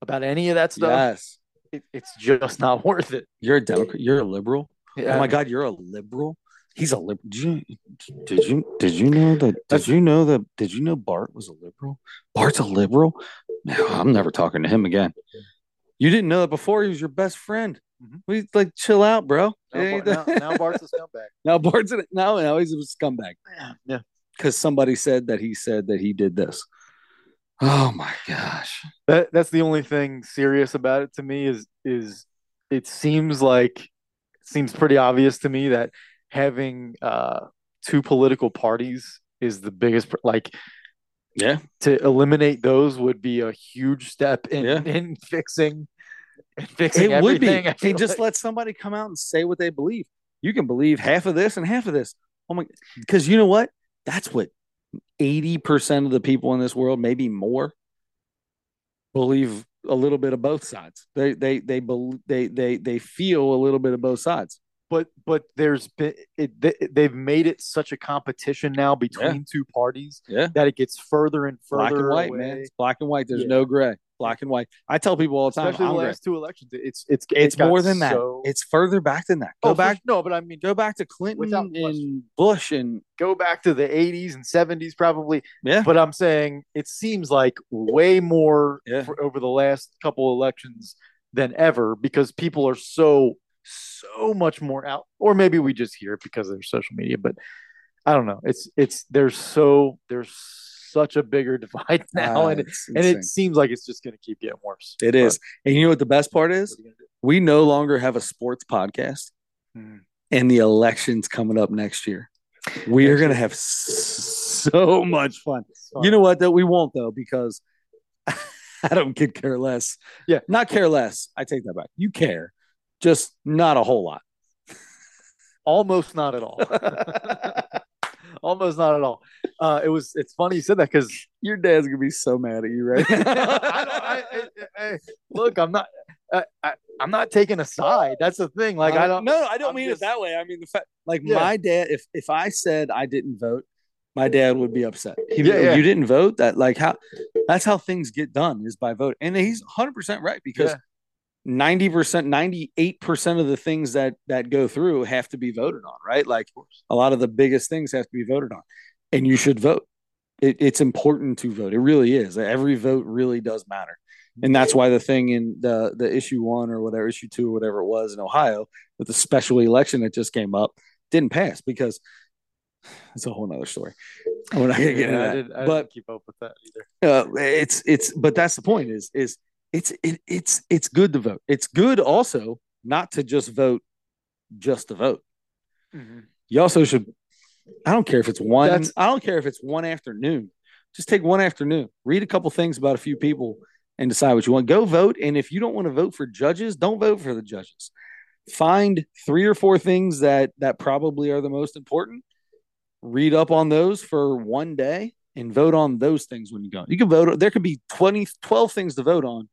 about any of that stuff, Yes, it, it's just not worth it. you're a Democrat. You're a liberal. Oh yeah. Oh my God, you're a liberal. He's a liberal. Did you, did you did you know that? Did you know that? Did you know Bart was a liberal? Bart's a liberal. No, I'm never talking to him again. You didn't know that before. He was your best friend. Mhm. We like chill out, bro. Now, Hey, Bart- now, now Bart's a scumbag. now Bart's in, now now he's a scumbag Yeah. because somebody said that he said that he did this. Oh my gosh. That that's the only thing serious about it to me is is it seems like it seems pretty obvious to me that having uh two political parties is the biggest like Yeah. to eliminate those would be a huge step in Yeah. in fixing in fixing It would be. everything. I Hey, just like. let somebody come out and say what they believe. You can believe half of this and half of this. Oh my because you know what? That's what 80% of the people in this world, maybe more, believe a little bit of both sides. They they they bel they they they feel a little bit of both sides. but but there's been it, they, they've made it such a competition now between two parties Yeah. that it gets further and further Black and white, away. man. It's black and white. There's Yeah. no gray. Black and white. I tell people all the time, Especially the last two elections. It's it's it's it more than that. so- It's further back than that. Go Oh, back. No, but I mean, go back to Clinton and. Bush and go back to the 80s and 70s probably. yeah. But I'm saying it seems like way more Yeah. for, over the last couple elections than ever because people are so so much more out. Or maybe we just hear it because of social media. But I don't know. It's it's there's so there's such a bigger divide now, Ah, and it, and it seems like it's just going to keep getting worse. It is. And you know what the best part is? what are you gonna do? We no longer have a sports podcast, Mhm. and the election's coming up next year. We are going to have so much fun. You know what? That we won't though because I don't could care less. Yeah. not care less. I take that back. You care, just not a whole lot. almost not at all. Almost not at all. Uh, it was. It's funny you said that because Your dad's gonna be so mad at you, right? I don't, I, I, look, I'm not. I, I'm not taking a side. That's the thing. Like I don't. No, I don't I'm mean just- it that way. I mean the fact, like Yeah. my dad. If if I said I didn't vote, my dad would be upset. He'd Yeah, like, yeah. You didn't vote. That like how that's how things get done is by vote. And he's 100 percent right because Yeah. 90 percent, 98 percent of the things that that go through have to be voted on. Right, like a lot of the biggest things have to be voted on, and you should vote. It, it's important to vote. It really is. Every vote really does matter and that's why the thing in the the issue one or whatever issue two or whatever it was in Ohio with the special election that just came up didn't pass because it's a whole nother story. We're not gonna get into Yeah, I, that. did, I but keep up with that either. uh, it's it's but that's the point is is it's it, it's it's good to vote. It's good also not to just vote just to vote. Mm-hmm. You also should. I don't care if it's one. That's- I don't care if it's one afternoon. Just take one afternoon. Read a couple things about a few people and decide what you want. Go vote. And if you don't want to vote for judges, don't vote for the judges. Find three or four things that that probably are the most important. Read up on those for one day and vote on those things when you go. You can vote. There could be 20, 12 things to vote on.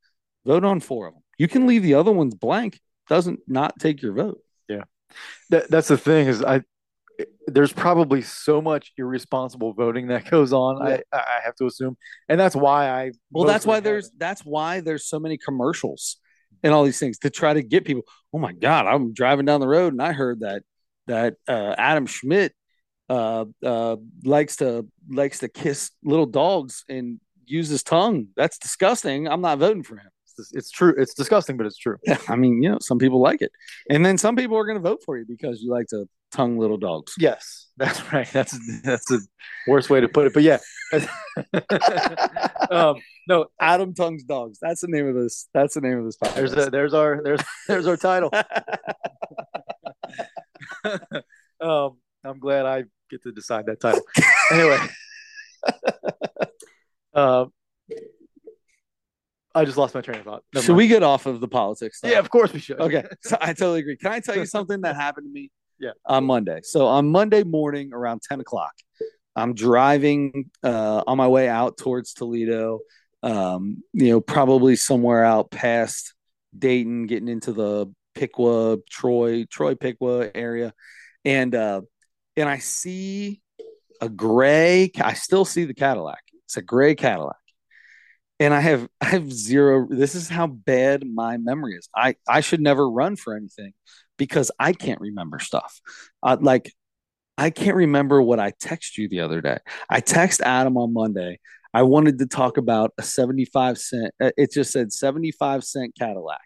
Vote on four of them. You can leave the other ones blank. Doesn't not take your vote. Yeah, that, that's the thing is I. There's probably so much irresponsible voting that goes on. Yeah. I I have to assume, and that's why I. Well, that's why there's haven't. that's why there's so many commercials and all these things to try to get people. Oh my God, I'm driving down the road and I heard that that uh, Adam Schmidt uh, uh, likes to likes to kiss little dogs and use his tongue. That's disgusting. I'm not voting for him. It's, it's true. It's disgusting, but it's true. Yeah, I mean, you know, some people like it, and then some people are going to vote for you because you like to tongue little dogs. Yes, that's right. That's that's the worst way to put it. But yeah, um, no, Adam tongues dogs. That's the name of this. That's the name of this podcast. there's a, there's our there's there's our title. um, I'm glad I get to decide that title. Anyway, um, I just lost my train of thought. Never Should mind. we get off of the politics? stuff? Yeah, of course we should. Okay. So I totally agree. Can I tell you something that happened to me? Yeah. On Monday. So on Monday morning around 10 o'clock, I'm driving uh, on my way out towards Toledo, um, you know, probably somewhere out past Dayton, getting into the Piqua, Troy, Troy Piqua area. And uh, and I see a gray, I still see the Cadillac. It's a gray Cadillac. And I have I have zero. This is how bad my memory is. I I should never run for anything because I can't remember stuff. Uh, like I can't remember what I text you the other day. I text Adam on Monday. I wanted to talk about a 75 cent. uh, It just said 75 cent Cadillac.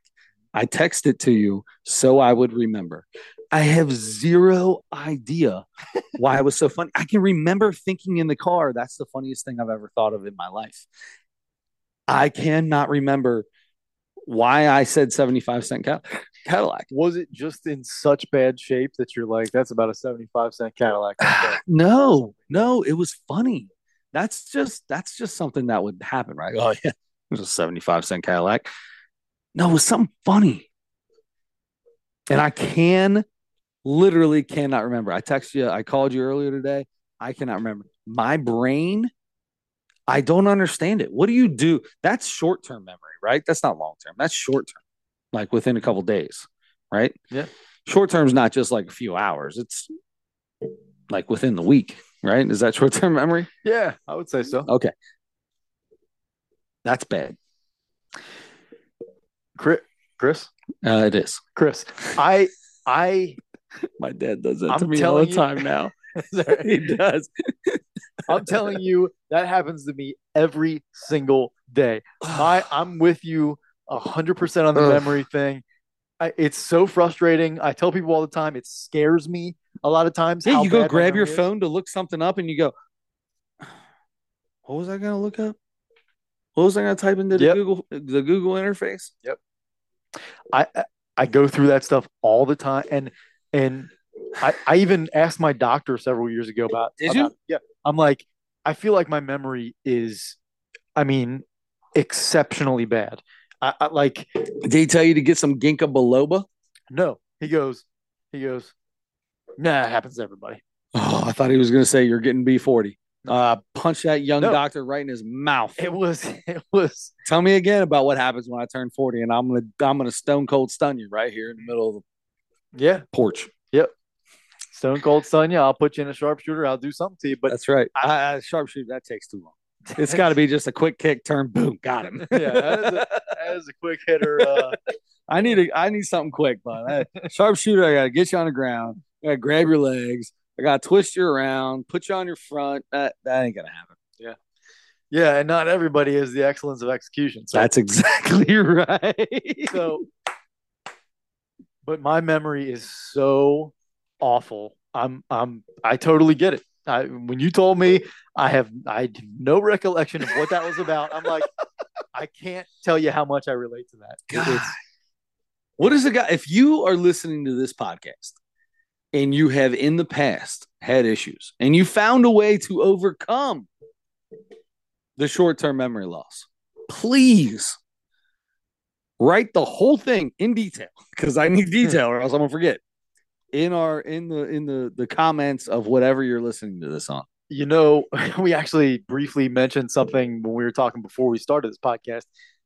I texted it to you so I would remember. I have zero idea why it was so funny. I can remember thinking in the car, that's the funniest thing I've ever thought of in my life. I cannot remember why I said 75 cent Cad- Cadillac. Was it just in such bad shape that you're like, that's about a 75 cent Cadillac? no, no, it was funny. That's just that's just something that would happen, right? Oh yeah, it was a 75 cent Cadillac. No, it was something funny. And I can literally cannot remember. I texted you, I called you earlier today. I cannot remember. My brain, I don't understand it. What do you do? That's short term memory, right? That's not long term. That's short term, like within a couple days, right? Yeah. Short term is not just like a few hours. It's like within the week, right? Is that short term memory? yeah, I would say so. Okay. That's bad. Chris, Uh, it is. Chris, I, I, My dad does that I'm to me all the you- time now. he does. I'm telling you, that happens to me every single day. My, I'm with you hundred percent on the memory thing. I, it's so frustrating. I tell people all the time, it scares me a lot of times. Yeah, you go grab your is. phone to look something up and you go, what was I going to look up? What was I going to type into the Yep. Google the Google interface? I I- I go through that stuff all the time, and and I, I even asked my doctor several years ago about. Did about- you? Yeah, I'm like, I feel like my memory is, I mean, exceptionally bad. I, I like Did he tell you to get some ginkgo biloba? no. He goes, he goes, nah, it happens to everybody. Oh, I thought he was going to say you're getting B40. Uh, punch that young No. doctor right in his mouth. It was it was Tell me again about what happens when I turn 40 and I'm going to I'm going to stone cold stun you right here in the middle of the yeah, porch. Stone cold Sonya. I'll put you in a sharpshooter. I'll do something to you, but That's right. I, I, sharpshooter, that takes too long. It's got to be just a quick kick, turn, boom, got him. Yeah, that is a- that is a quick hitter. Uh, I need a, I need something quick, bud. I- sharpshooter, I got to get you on the ground. I got to grab your legs. I got to twist you around, put you on your front. That that ain't gonna happen. Yeah, yeah, and not everybody is the excellence of execution. So That's exactly right. so but my memory is so awful i'm i'm i totally get it I, when you told me i have i have no recollection of what that was about i'm like i can't tell you how much i relate to that God. What is the guy? If you are listening to this podcast and you have in the past had issues and you found a way to overcome the short term memory loss, please write the whole thing in detail because I need detail or else I'm gonna forget. In our in the in the the comments of whatever you're listening to this on. you know we actually briefly mentioned something when we were talking before we started this podcast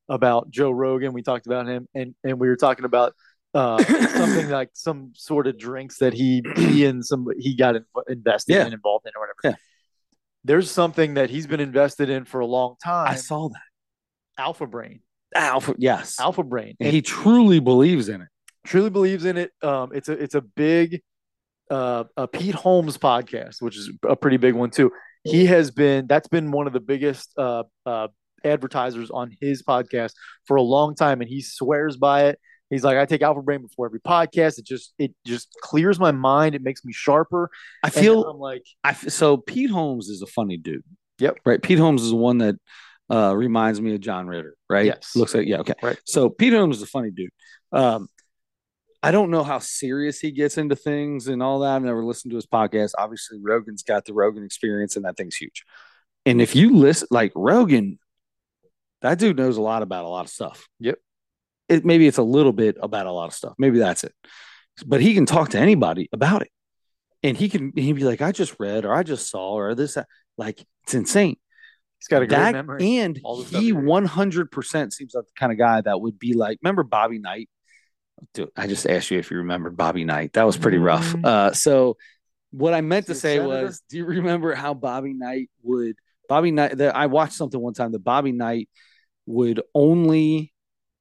about joe rogan we talked about him and and we were talking about uh something like some sort of drinks that he he and some he got in, invested Yeah. in involved in or whatever Yeah. there's something that he's been invested in for a long time I saw that. alpha brain Alpha, yes. alpha brain and and he truly believes in it. Truly believes in it um it's a it's a big uh a pete holmes podcast which is a pretty big one too he has been that's been one of the biggest uh uh advertisers on his podcast for a long time and he swears by it he's like i take alpha brain before every podcast it just it just clears my mind it makes me sharper I feel i'm like I f- so Pete Holmes is a funny dude. Yep. Right. Pete Holmes is the one that uh, reminds me of John Ritter. Right. Yes. Looks like yeah. Okay. Right. So Pete Holmes is a funny dude. Um, I don't know how serious he gets into things and all that. I've never listened to his podcast. Obviously, Rogan's got the Rogan experience, and that thing's huge. And if you listen, like Rogan, That dude knows a lot about a lot of stuff. Yep. It maybe it's a little bit about a lot of stuff. Maybe that's it. But he can talk to anybody about it. And he can he'd be like, I just read or I just saw or this that. like it's insane. He's got a great That memory. and All the stuff he he one hundred percent seems like the kind of guy that would be like, remember Bobby Knight? Dude, I just asked you if you remember Bobby Knight. That was pretty rough. Mm. Uh, so what I meant to say senator? was, do you remember how Bobby Knight would Bobby Knight? That I watched something one time that Bobby Knight would only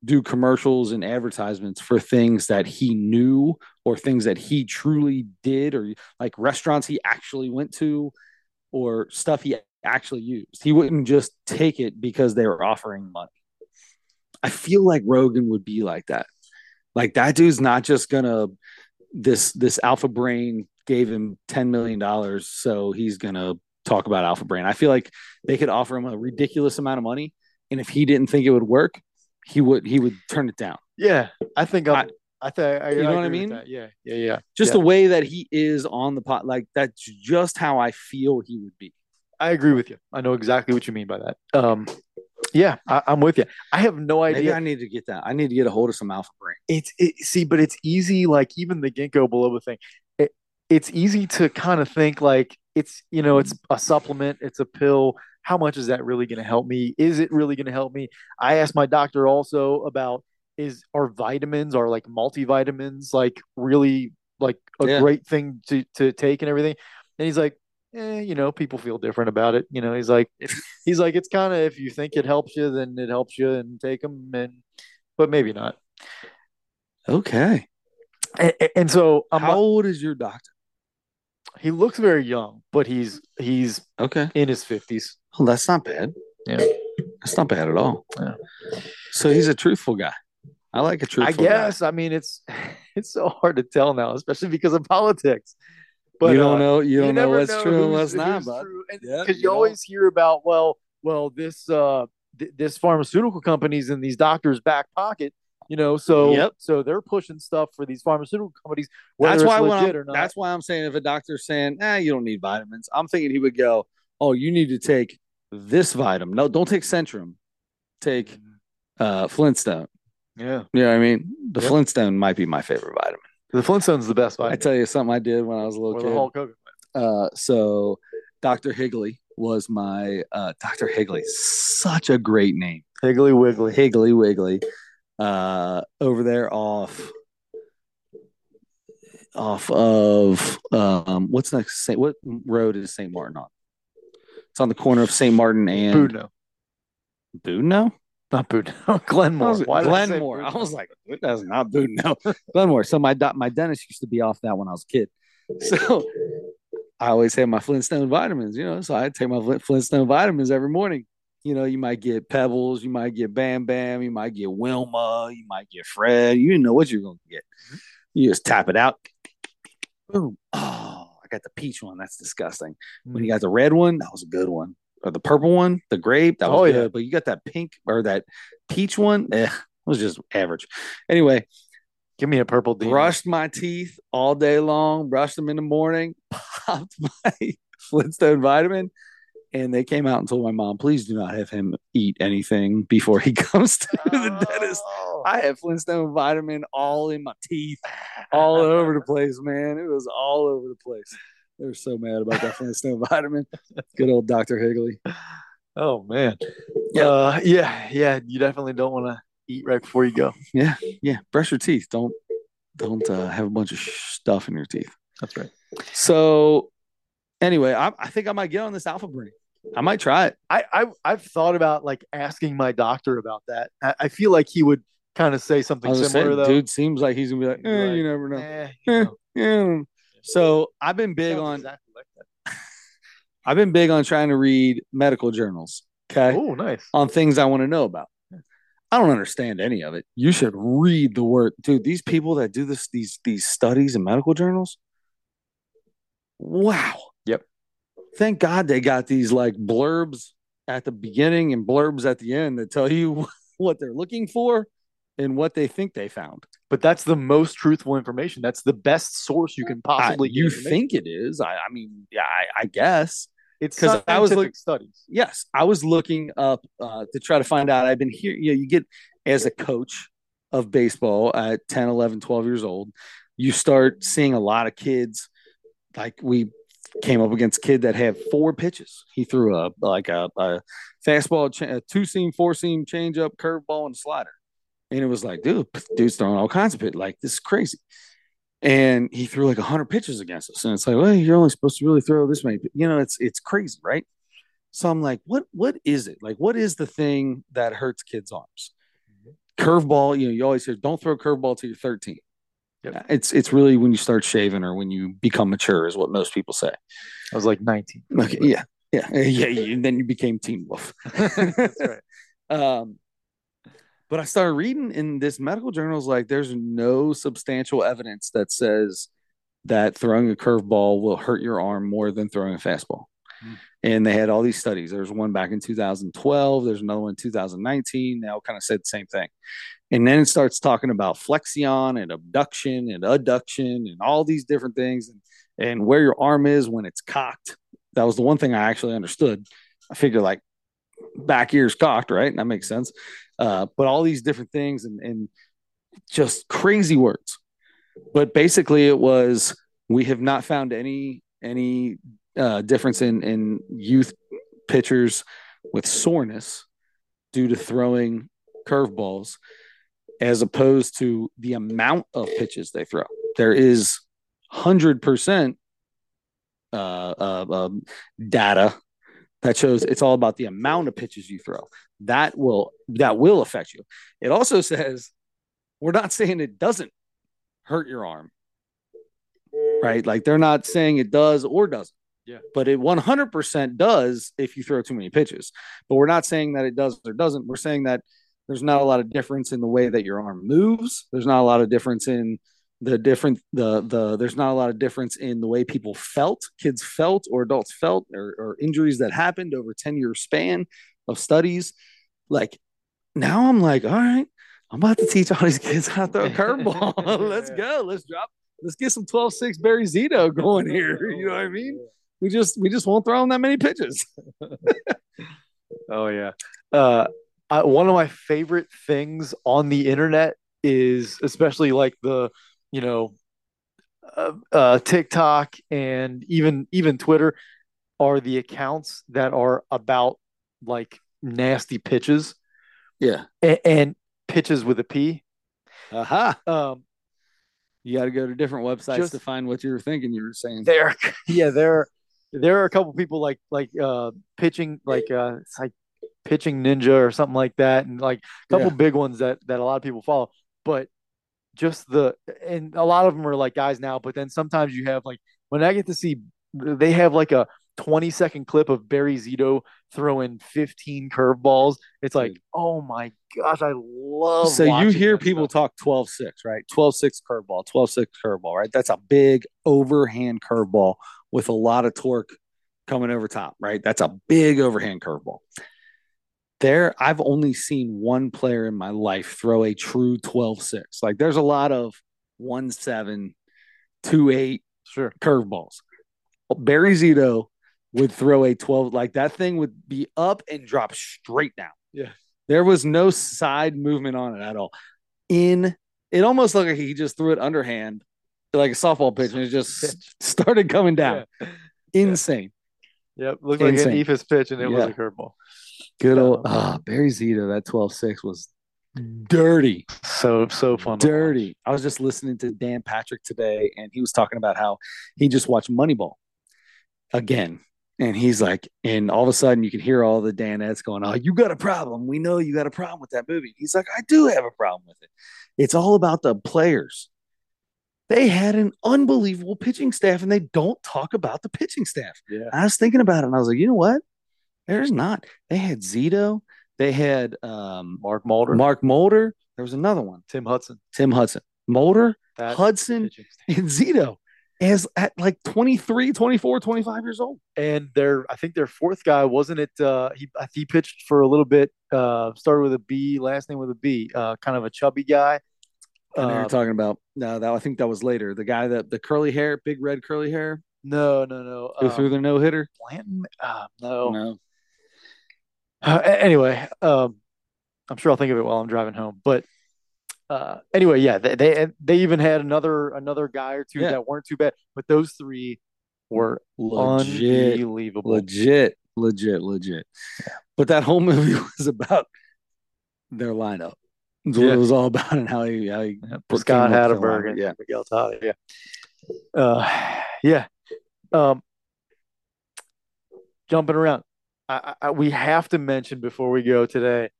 do commercials and advertisements for things that he knew or things that he truly did or like restaurants he actually went to or stuff he actually used. He wouldn't just take it because they were offering money. I feel like Rogan would be like that. Like that dude's not just gonna this this alpha brain gave him 10 million dollars so he's gonna talk about alpha brain. I feel like they could offer him a ridiculous amount of money and if he didn't think it would work, he would he would turn it down. Yeah, I think I'm, I, think I, You know what I mean? that. Yeah, yeah, yeah. Just Yeah. the way that he is on the pot like that's just how I feel he would be. I agree with you. I know exactly what you mean by that. Um, yeah, I, I'm with you. I have no Maybe idea. I need to get that. I need to get a hold of some alpha brain. it's it, see, but it's easy. Like even the ginkgo biloba thing, it, it's easy to kind of think like it's you know it's a supplement, it's a pill. How much is that really going to help me? Is it really going to help me? I asked my doctor also about is are vitamins are like multivitamins like really like a Yeah. great thing to to take and everything. And he's like, eh, you know, people feel different about it. You know, he's like, he's like, it's kind of if you think it helps you, then it helps you, and take them, and but maybe not. Okay. And, and so I'm, How old is your doctor? he looks very young, but he's he's Okay. in his fifties. Well, that's not bad. Yeah. That's not bad at all. Yeah. So he's a truthful guy. I like a truthful. I guess. I mean, it's it's so hard to tell now, especially because of politics. But you don't uh, know. You don't know never what's true and what's not, bud. true. And- Yeah, because you you don't. always hear about well, well, this uh, th- this pharmaceutical companies and these doctors' back pocket, you know, so Yep. so they're pushing stuff for these pharmaceutical companies, That's why when legit I'm, or not. that's why I'm saying if a doctor's saying, "Ah, you don't need vitamins," I'm thinking he would go, "Oh, you need to take this vitamin. No, don't take Centrum. Take uh, Flintstone. yeah, You know what I mean? The Yep. Flintstone might be my favorite vitamin. The Flintstones the best I vitamin. tell you something I did when I was a little kid. the Hulk Hogan. Uh, so Dr. Higley was my uh, Dr. Higley. Such a great name. Higgly Wiggly. Higgly Wiggly. Uh, over there off off of um what's next Saint what road is St. Martin on? It's on the corner of St. Martin and Boudreaux. Boudreaux? Not. I Glenmore. was, Why I Glenmore. I, was like, that's not Boudreaux. Glenmore. So my my dentist used to be off that when I was a kid. So I always had my Flintstone vitamins, you know. So I take my Flintstone vitamins every morning. You know, you might get Pebbles, you might get Bam Bam, you might get Wilma, you might get Fred. You didn't know what you're going to get. You just tap it out. Boom. Oh, I got the peach one. That's disgusting. When you got the red one, that was a good one. The purple one, the grape, that was Oh, yeah. But you got that pink or that peach one, eh, it was just average. Anyway, Give me a purple demon. brushed my teeth all day long, brushed them in the morning, popped my Flintstone vitamin, and they came out and told my mom, please do not have him eat anything before he comes to the dentist. Oh. I had Flintstone vitamin all in my teeth, all over the place, man. It was all over the place. They were so mad about that Flintstone vitamin. Good old Dr. Higley. Oh man. Yeah. Uh, yeah, yeah. You definitely don't want to eat right before you go. Yeah, Yeah. brush your teeth. Don't don't uh, have a bunch of stuff in your teeth. That's right. So anyway, I, I think I might get on this alpha brain. I might try it. I, I I've thought about like asking my doctor about that. I, I feel like he would kind of say something similar saying, though. dude seems like he's gonna be like, eh, like, you never know. Eh, you Eh. know. So I've been big on exactly like. I've been big on trying to read medical journals. Okay. Oh, nice. on things I want to know about. I don't understand any of it. You should read the word, dude. These people that do this, these these studies in medical journals. Wow. Yep. Thank God they got these like blurbs at the beginning and blurbs at the end that tell you what they're looking for and what they think they found. But that's the most truthful information. That's the best source you can possibly. get you think it is? I, I mean, yeah, I, I guess. It's 'Cause I was scientific look- studies. yes, I was looking up uh, to try to find out. I've been here, you know, you get as a coach of baseball at 10, 11, 12 years old, you start seeing a lot of kids. Like we came up against a kid that had four pitches. He threw a like a, a fastball, a two seam, four seam changeup, curveball, and slider. And it was like, dude, dude's throwing all kinds of pitch. Like this is crazy. And he threw like hundred pitches against us. And it's like, well, you're only supposed to really throw this many. You know, it's it's crazy, right? So I'm like, what what is it? Like, what is the thing that hurts kids' arms? Curveball, you know, you always hear, don't throw a curveball till you're 13. Yep. It's it's really when you start shaving or when you become mature, is what most people say. I was like 19. Okay, yeah, yeah, yeah. you- And then you became Teen Wolf. That's right. Um, but I started reading in this medical journal is like there's no substantial evidence that says that throwing a curveball will hurt your arm more than throwing a fastball. Hmm. And they had all these studies. There's one back in 2012. There's another one in 2019. They all kind of said the same thing. And then it starts talking about flexion and abduction and adduction and all these different things and, and where your arm is when it's cocked. That was the one thing I actually understood. I figured like back ears cocked, right? And That makes sense. Uh, but all these different things and, and just crazy words. But basically, it was we have not found any any uh, difference in in youth pitchers with soreness due to throwing curveballs, as opposed to the amount of pitches they throw. There is hundred percent uh, uh, data that shows it's all about the amount of pitches you throw. That will that will affect you. It also says we're not saying it doesn't hurt your arm, right? Like they're not saying it does or doesn't. Yeah. But it 100% does if you throw too many pitches. But we're not saying that it does or doesn't. We're saying that there's not a lot of difference in the way that your arm moves. There's not a lot of difference in the different the the there's not a lot of difference in the way people felt, kids felt or adults felt or, or injuries that happened over 10 year span of studies. Like now I'm like, all right, I'm about to teach all these kids how to throw a curveball. let's go. Let's drop. Let's get some 12-6 Barry Zito going here. You know what I mean? We just we just won't throw them that many pitches. Oh yeah. Uh, I, one of my favorite things on the internet is especially like the you know uh, uh, TikTok and even even Twitter are the accounts that are about like nasty pitches Yeah. and, and pitches with a P. Aha. Um, You got to go to different websites Just- to find what you were thinking you were saying. there, yeah, there, there are a couple people like like uh pitching like uh it's like pitching ninja or something like that, and like a couple Yeah. big ones that that a lot of people follow. But just the and a lot of them are like guys now, but then sometimes you have like when I get to see they have like a 20 second clip of Barry Zito throwing 15 curveballs. It's like, oh my gosh, I love. so you hear people stuff. talk 12-6, right? 12-6 curveball, 12-6 curveball, right? That's a big overhand curveball with a lot of torque coming over top, right? That's a big overhand curveball. There, I've only seen one player in my life throw a true 12-6. Like there's a lot of 1-7, 2-8 sure. curveballs. Barry Zito would throw a 12, like that thing would be up and drop straight down. Yeah. There was no side movement on it at all. In it almost looked like he just threw it underhand, like a softball pitch, and it just started coming down. Yeah. Insane. Yep. Looked like an Eephus pitch, and it was a curveball. Good old Yeah. ah, Barry Zito, that 12-6 was dirty. So so fun. dirty. I was just listening to Dan Patrick today, and he was talking about how he just watched Moneyball again. And he's like, and all of a sudden you can hear all the Danettes going, Oh, you got a problem. We know you got a problem with that movie. He's like, I do have a problem with it. It's all about the players. They had an unbelievable pitching staff, and they don't talk about the pitching staff. Yeah. I was thinking about it, and I was like, you know what? There's not. They had Zito, they had um, Mark Mulder, Mark Mulder. There was another one, Tim Hudson. Tim Hudson, Mulder, That Hudson, and Zito as at like 23, 24, 25 years old. And their, I think their fourth guy wasn't it. Uh, he he pitched for a little bit. Uh, started with a B, last name with a B. Uh, kind of a chubby guy. And Uh, were talking about no, that I think that was later. The guy that the curly hair, big red curly hair. No, no, no. Who Um, threw the no hitter? Blanton? Uh, no. No. Uh, anyway, um, I'm sure I'll think of it while I'm driving home. But uh, anyway, yeah, they, they they even had another another guy or two Yeah. that weren't too bad, but those three were Legit, unbelievable. legit, legit, legit. But that whole movie was about their lineup. What Yeah. it was all about and how he how he Yeah, put- Scott came up with Hatteberg and Yeah. Miguel Tade, yeah. Uh, yeah. Um, jumping around, I, I, we have to mention before we go today,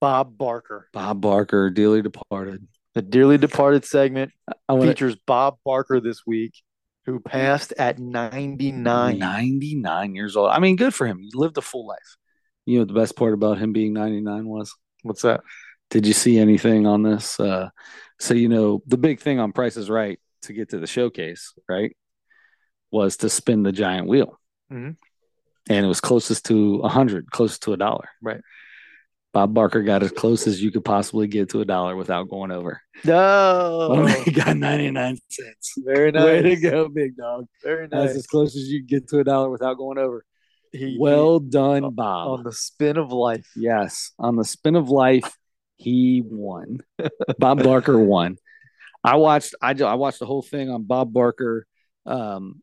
Bob Barker, Bob Barker, dearly departed. the dearly departed segment I want features Bob Barker this week, who passed at 99. 99 years old. I mean, good for him. He lived a full life. You know the best part about him being 99 was? What's that? Did you see anything on this? Uh, so you know the big thing on Price is Right to get to the showcase, right? Was to spin the giant wheel, Mhm. And it was closest to a hundred, closest to a dollar. Right. Bob Barker got as close as you could possibly get to a dollar without going over. No. he got ninety nine cents. Very nice. Way to go, big dog! Very nice. That's as close as you get to a dollar without going over. He- Well done, Bob. on the spin of life. Yes, on the spin of life, he won. Bob Barker won. I watched. I, I watched the whole thing on Bob Barker, um,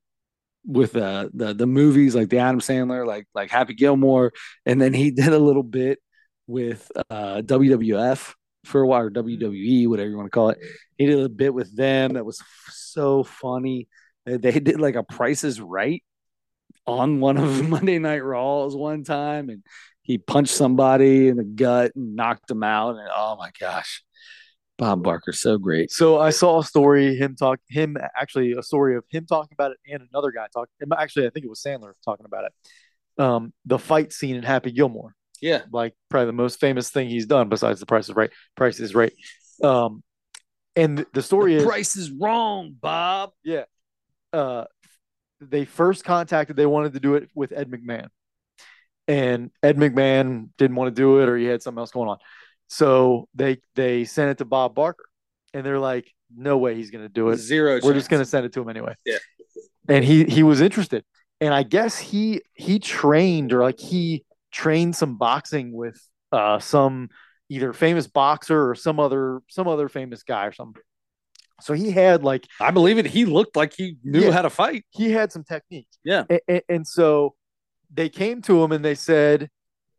with uh, the the movies like the Adam Sandler, like like Happy Gilmore, and then he did a little bit with uh, WWF for a while, or WWE, whatever you want to call it. He did a bit with them that was f- so funny. They, they did like a Price is Right on one of Monday Night Raws one time, and he punched somebody in the gut and knocked him out. And oh my gosh, Bob Barker, so great. So I saw a story him talk him actually a story of him talking about it and another guy talking. Actually, I think it was Sandler talking about it. Um, the fight scene in Happy Gilmore, Yeah, like probably the most famous thing he's done besides The Price is Right. Price is Right. Um, and the story is price is wrong, Bob. Yeah. Uh, they first contacted, they wanted to do it with Ed McMahon. And Ed McMahon didn't want to do it or he had something else going on. So they they sent it to Bob Barker. And they're like, no way he's going to do it. Zero. We're just going to send it to him anyway. Yeah. And he he was interested. And I guess he he trained or like he trained some boxing with uh some either famous boxer or some other some other famous guy or something. So he had like I believe it. He looked like he knew Yeah. how to fight. he had some technique. Yeah. And, and, and so they came to him and they said,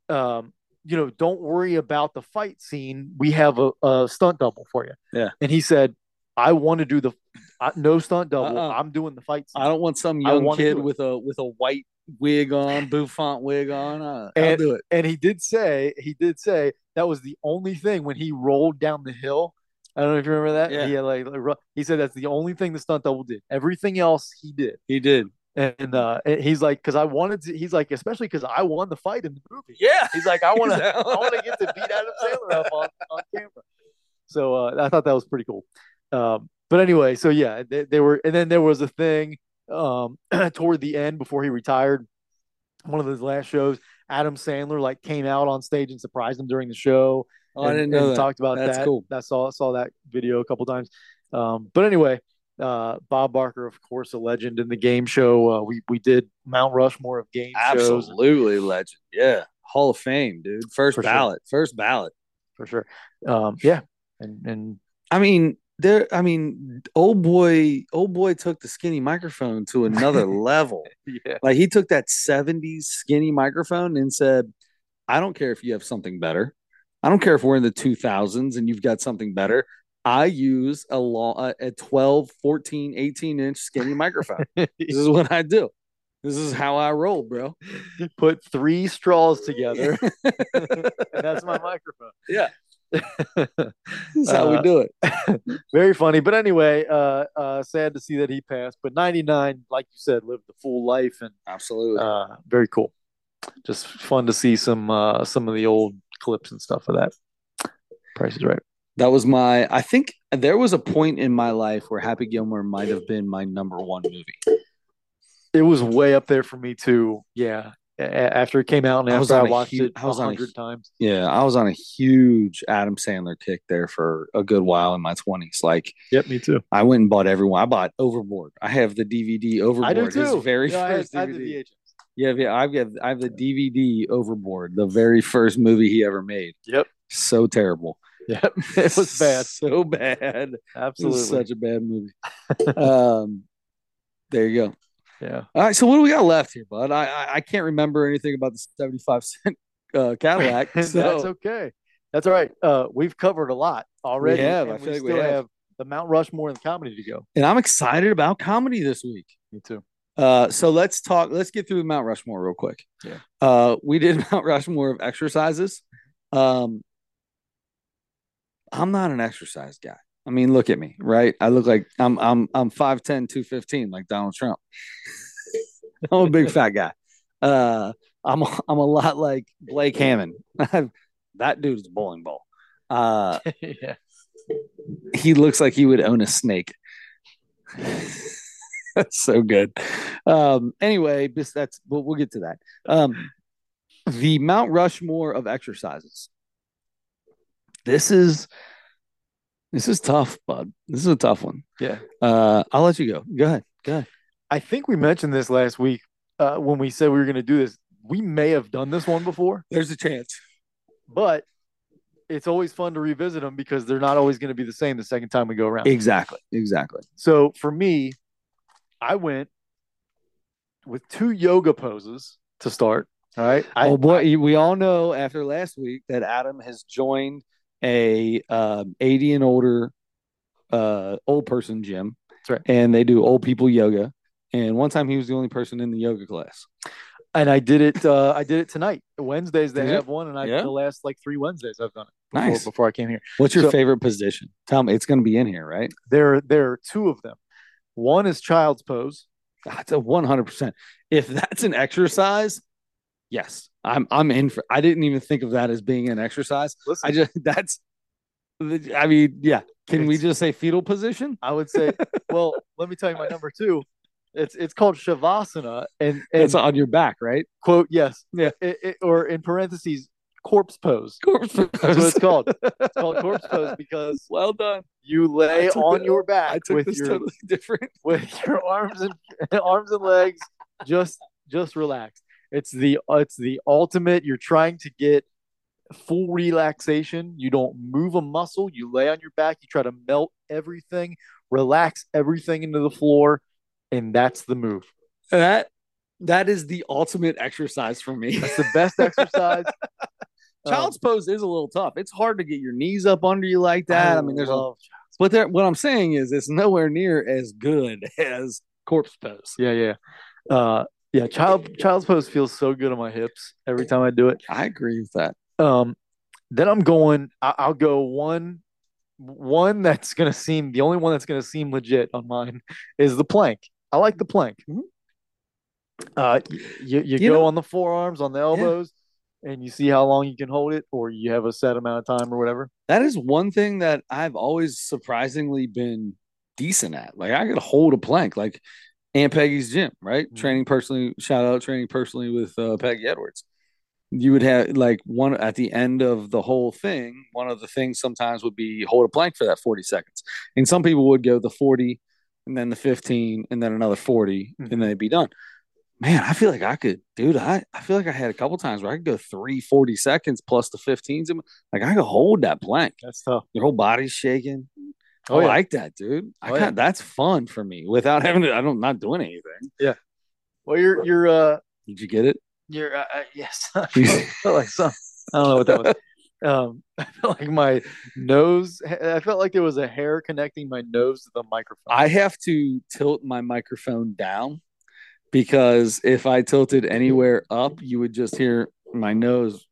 um, you know, don't worry about the fight scene. We have a, a stunt double for you. Yeah. And he said, I want to do the uh, no stunt double. Uh-uh. I'm doing the fight scene. I don't want some young kid with a with a white wig on, bouffant wig on. Uh, I'll And- do it. and he did say, he did say that was the only thing when he rolled down the hill. I don't know if you remember that. Yeah. He had like, like he said that's the only thing the stunt double did. Everything else he did. He did. And uh, he's like, because I wanted to. He's like, especially because I won the fight in the movie. Yeah. He's like, I want to, I want to get to beat Adam Sandler up on, on camera. So uh, I thought that was pretty cool. Um, but anyway, so yeah, they, they were, and then there was a thing um, toward the end before he retired. One of his last shows, Adam Sandler like came out on stage and surprised him during the show. Oh, I didn't know and that. Talked about That's that. cool. I saw saw that video a couple times. Um, but anyway, uh, Bob Barker, of course, a legend in the game show. Uh, we we did Mount Rushmore of game shows Absolutely legend. Yeah. Hall of Fame, dude. First For sure. ballot. First ballot. for sure. Um, yeah, and and I mean, there. I mean, old boy, old boy took the skinny microphone to another level. yeah, Like he took that '70s skinny microphone and said, "I don't care if you have something better. I don't care if we're in the 2000s and you've got something better. I use a long, a 12, 14, 18 inch skinny microphone. this is what I do. This is how I roll, bro. put three straws together, and that's my microphone. Yeah. This is how we Uh, do it. Very funny, but anyway, uh, uh, sad to see that he passed. But ninety nine, like you said, lived the full life, and Absolutely. uh, very cool. Just fun to see some uh, some of the old clips and stuff of that. Price is right. That was my. I think there was a point in my life where Happy Gilmore might have been my number one movie. It was way up there for me too. Yeah, a- after it came out and I was after I, watched hu- it I a was on a hundred times. Yeah, I was on a huge Adam Sandler kick there for a good while in my twenties. Like Yep, me too. I went and bought everyone. I bought Overboard. I have the DVD Overboard. I do His too. very Yeah, I first I had the DVD. VHS. Yeah, yeah. I've got I have the DVD Overboard, the very first movie he ever made. Yep. So terrible. Yep, it was bad. So bad. Absolutely. such a bad movie. um, there you go. yeah. All right. So what do we got left here, bud? I I, I can't remember anything about the seventy-five cent uh, Cadillac. That's okay. That's all right. Uh, we've covered a lot already. have. and I feel like we still have. have the Mount Rushmore and comedy to go. and I'm excited about comedy this week. Me too. Uh, so let's talk. Let's get through Mount Rushmore real quick. Yeah. Uh, we did Mount Rushmore of exercises. Um, I'm not an exercise guy. I mean, look at me, right? I look like I'm I'm I'm 5'10", 215, like Donald Trump. I'm a big fat guy. Uh, I'm a, I'm a lot like Blake Hammond. that dude's a bowling ball. Uh, yeah. he looks like he would own a snake. that's so good. Um, anyway, this that's we'll, we'll get to that. Um, the Mount Rushmore of exercises. This is this is tough, bud. This is a tough one. Yeah. Uh, I'll let you go. Go ahead. Go ahead. I think we mentioned this last week uh, when we said we were going to do this. We may have done this one before, There's a chance. but it's always fun to revisit them because they're not always going to be the same the second time we go around. Exactly. Exactly. So for me, I went with two yoga poses to start. All right. I, oh boy, we all know after last week that Adam has joined a um, 80 and older uh, old person gym. That's right. And they do old people yoga. And one time he was the only person in the yoga class. and I did it. Uh, I did it tonight. Wednesdays they Did have one, and I Yeah. the last like three Wednesdays I've done it. Before, Nice. Before I came here, What's your So- favorite position? Tell me. It's going to be in here, right? there there are two of them. One is child's pose. That's a 100%. If that's an exercise, yes. I'm I'm in for I didn't even think of that as being an exercise. Listen, I just that's I mean, yeah. Can we just say fetal position? I would say, well, let me tell you my number two. It's it's called shavasana, and and It's on your back, right? quote yes, Yeah. it, it- or in parentheses, corpse pose. Corpse That's what it's called. It's called corpse pose because Well done. you lay on your back with your totally different. with your arms and arms and legs just just relaxed. It's the it's the ultimate. You're trying to get full relaxation. You don't move a muscle. You lay on your back. You try to melt everything, relax everything into the floor, and that's the move. That that is the ultimate exercise for me. That's the best exercise. Child's pose is a little tough. It's hard to get your knees up under you like that. I, mean, there's a, but there, what I'm saying is it's nowhere near as good as corpse pose. yeah, yeah, uh, yeah. Child child's pose feels so good on my hips every time I do it. I agree with that. Um, then I'm going. I- I'll go one. One that's gonna seem the only one that's gonna seem legit on mine is the plank. I like the plank. Mhm. Uh, you you, You go know- on the forearms, on the elbows, and you see how long you can hold it, or you have a set amount of time or whatever. That is one thing that I've always surprisingly been decent at. Like I could hold a plank, like Aunt Peggy's gym, right? Mhm. Training personally, shout out training personally with uh, Peggy Edwards. You would have like one at the end of the whole thing. One of the things sometimes would be hold a plank for that 40 seconds. And some people would go the 40 and then the 15 and then another 40 Mhm. and then it'd be done. Man, I feel like I could, dude. I, I feel like I had a couple times where I could go three 40 seconds plus the 15s. and- Like I could hold that plank. That's tough. Your whole body's shaking. Oh, I yeah. like that, dude. I Oh, yeah. that's fun for me without having to. I'm not doing anything. Yeah. Well, you're you're uh Did you get it? you're uh, uh, yes. I felt like some. I don't know what that was. Um, I felt like my nose. I felt like there was a hair connecting my nose to the microphone. I have to tilt my microphone down because if I tilted anywhere up, you would just hear my nose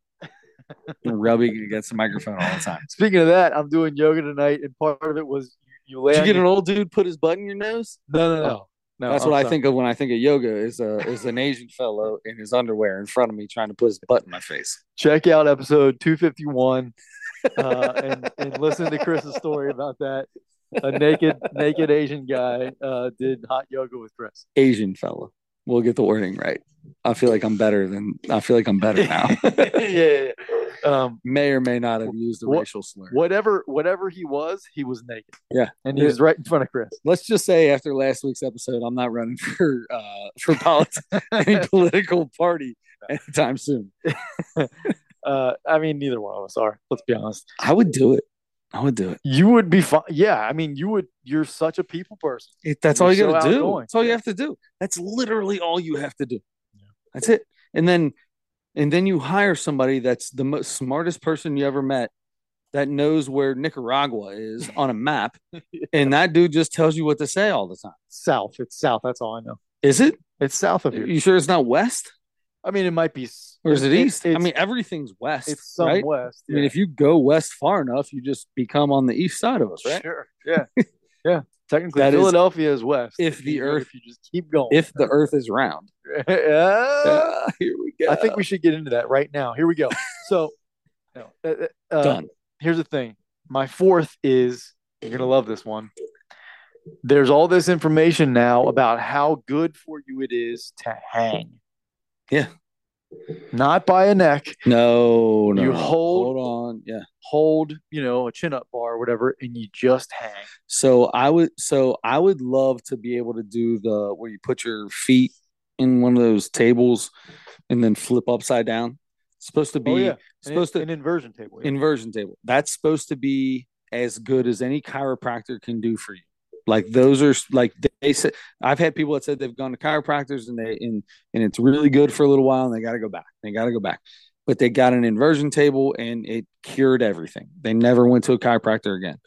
rubbing against the microphone all the time. Speaking of that, I'm doing yoga tonight, and part of it was you, you lay. Did you get your- an old dude put his butt in your nose? No, no, no. Oh, no That's I'm what I think of when I think of yoga. Is a is an Asian fellow in his underwear in front of me trying to put his butt in my face. Check out episode 251 uh, and and listen to Chris's story about that. A naked naked Asian guy uh, did hot yoga with Chris. Asian fellow. We'll get the wording right. I feel like I'm better than I feel like I'm better now. yeah, yeah, yeah. Um, may or may not have used a What- racial slur. whatever, whatever he was, he was naked. Yeah. and he was right in front of Chris. Let's just say after last week's episode, I'm not running for uh for politics any political party anytime soon. Uh, I mean, neither one of us are. Let's be honest. I would do it. I would do it. You would be fine. Yeah, I mean, you would. You're such a people person. It- that's You're all you so got to do. outgoing. That's all you have to do. That's literally all you have to do. Yeah. That's it. And then, and then you hire somebody that's the most smartest person you ever met, that knows where Nicaragua is on a map, and that dude just tells you what to say all the time. South. It's south. That's all I know. Is it? It's south of here. You sure it's not west I mean, it might be. or is it east? I mean, everything's west, it's some right? west. I mean, if you go west far enough, you just become on the east side of us, right? Sure. Yeah. yeah. Technically, That is- Philadelphia is, west. if the You- earth- if you just keep going. If the Earth is round. Yeah. Ah, here we go. I think we should get into that right now. Here we go. So, no, uh, uh, done. here's the thing. My fourth is you're gonna love this one. There's all this information now about how good for you it is to hang. Yeah. Not by a neck, No, no. You hold- hold on. Yeah. hold, you know, a chin up bar or whatever, and you just hang. So I would so I would love to be able to do the where you put your feet in one of those tables and then flip upside down. It's supposed to oh, be oh yeah. An, supposed to an inversion table. yeah. inversion table. That's supposed to be as good as any chiropractor can do for you. Like those are like they said. I've had people that said they've gone to chiropractors and they and and it's really good for a little while and they got to go back. They got to go back. But they got an inversion table and it cured everything. They never went to a chiropractor again.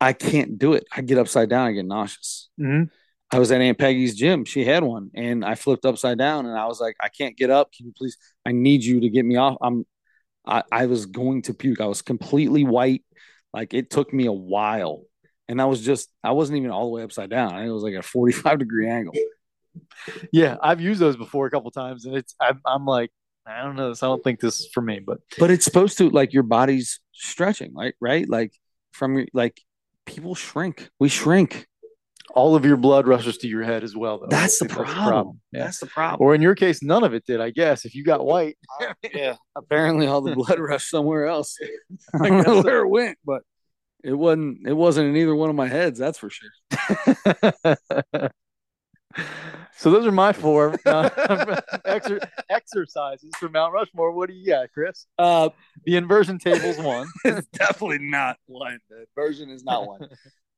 I can't do it. I get upside down. I get nauseous. Mhm. I was at Aunt Peggy's gym. She had one, and I flipped upside down, and I was like, "I can't get up. Can you please? I need you to get me off." I'm, I, I was going to puke. I was completely white. Like it took me a while, and I was just, I wasn't even all the way upside down. It was like a 45 degree angle. Yeah, I've used those before a couple times, and it's I'm, I'm like, I don't know this. I don't think this is for me, but But it's supposed to like your body's stretching, like right, like from your like people shrink. We shrink. all of your blood rushes to your head as well. Though That's the I think problem. Yeah. That's the problem. Or in your case, none of it did. I guess if you got white, yeah. Apparently, all the blood rushed somewhere else. I I don't guess know so. where it went, but it wasn't. It wasn't in either one of my heads. That's for sure. so those are my four uh, exer- exercises for Mount Rushmore. What do you got, Chris? Uh, The inversion table's one. it's definitely not one. The inversion is not one.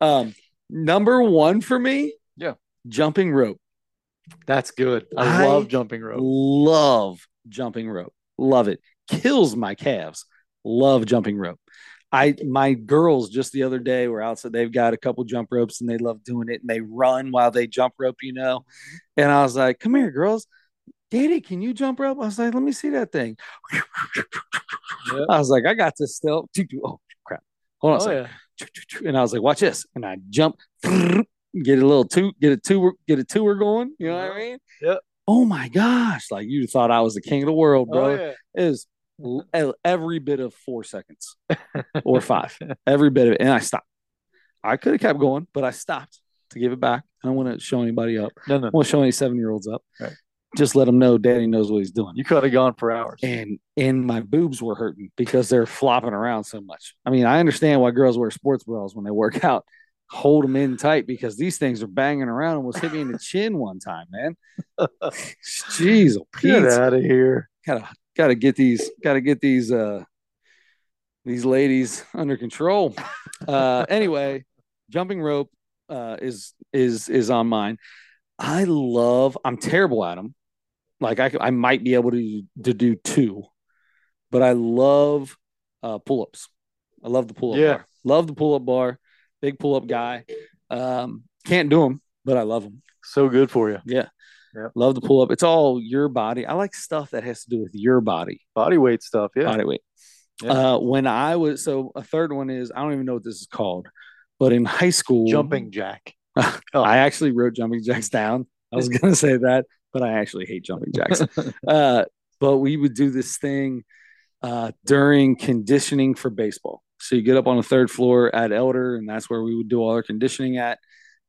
Um, number one for me, Yeah. jumping rope. That's good. I, I love jumping rope. Love jumping rope. Love it. Kills my calves. Love jumping rope. I my girls just the other day were outside. They've got a couple jump ropes and they love doing it and they run while they jump rope, you know. And I was like, "Come here, girls. Daddy, can you jump rope?" I was like, "Let me see that thing." Yep. I was like, "I got this still." Oh crap! Hold on. a Oh second yeah. and I was like, "Watch this!" And I jump, get a little two, get a tour, get a tour going. You know what I uh-huh. mean? Yep. Oh my gosh! Like you thought I was the king of the world, oh, bro. Oh yeah. It was every bit of four seconds or five, every bit of it, and I stopped. I could have kept going, but I stopped to give it back. I don't want to show anybody up. No, no. I want to show any seven year olds up. Right. Just let them know Daddy knows what he's doing. You could have gone for hours. And and my boobs were hurting because they're flopping around so much. I mean, I understand why girls wear sports bras when they work out. Hold them in tight because these things are banging around. Almost hit me in the chin one time, man. Jeez, oh, Get Pete, out of here. Gotta gotta get these gotta get these uh these ladies under control. Uh, anyway, jumping rope uh, is is is on mine. I love. I'm terrible at them. Like I I might be able to to do two, but I love uh, pull ups. I love the pull up Yeah. bar. Love the pull up bar. Big pull up guy. Um, can't do them, but I love them. So good for you. Yeah. Yep. Love the pull up. It's all your body. I like stuff that has to do with your body Body weight stuff. Yeah. body weight. Yeah. Uh, when I was so a third one is I don't even know what this is called, but in high school, Jumping jack. I actually wrote jumping jacks down. I was gonna say that, but I actually hate jumping jacks. uh, but we would do this thing uh, during conditioning for baseball. So you get up on the third floor at Elder, and that's where we would do all our conditioning at.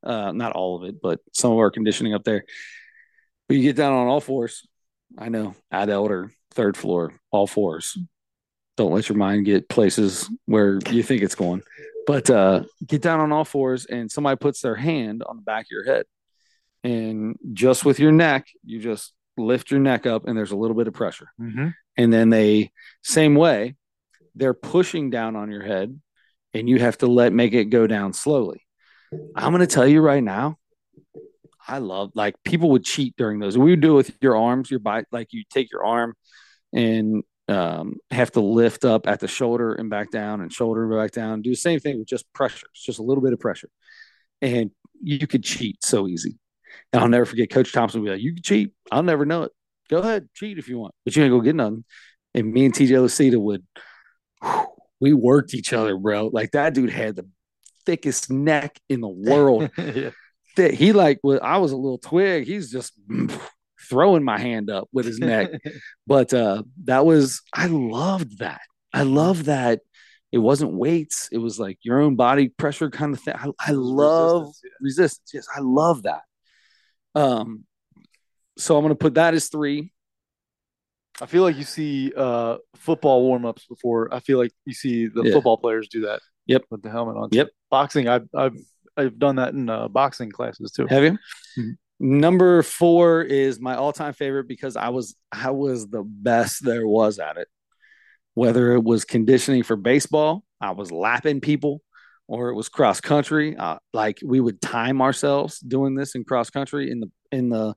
Uh, not all of it, but some of our conditioning up there. But you get down on all fours, I know. Add elder, third floor, all fours. Don't let your mind get places where you think it's going. But uh, get down on all fours, and somebody puts their hand on the back of your head, and just with your neck, you just lift your neck up, and there's a little bit of pressure. Mm-hmm. And then they, same way, they're pushing down on your head, and you have to let make it go down slowly. I'm going to tell you right now, I love like people would cheat during those. We would do it with your arms, your bike, like you take your arm and um, have to lift up at the shoulder and back down and shoulder back down. Do the same thing with just pressure. It's just a little bit of pressure. And you could cheat so easy. And I'll never forget Coach Thompson would be like, You can cheat. I'll never know it. Go ahead, cheat if you want, but you ain't gonna get nothing. And me and TJ Lacita would we worked each other, bro. Like that dude had the thickest neck in the world. yeah. Thick. He like was I was a little twig. He's just throwing my hand up with his neck. but uh that was I loved that. I love that it wasn't weights. It was like your own body pressure kind of thing. I, I love Resistance, yeah. resistance. Yes, I love that. Um, so I'm gonna put that as three. I feel like you see uh, football warm ups before. I feel like you see the Yeah. football players do that. Yep. With the helmet on. Yep. Boxing, I've I've I've done that in uh, boxing classes too. Have you? Mhm. Number four is my all-time favorite because I was I was the best there was at it. Whether it was conditioning for baseball, I was lapping people, or it was cross country. Uh, like we would time ourselves doing this in cross country in the in the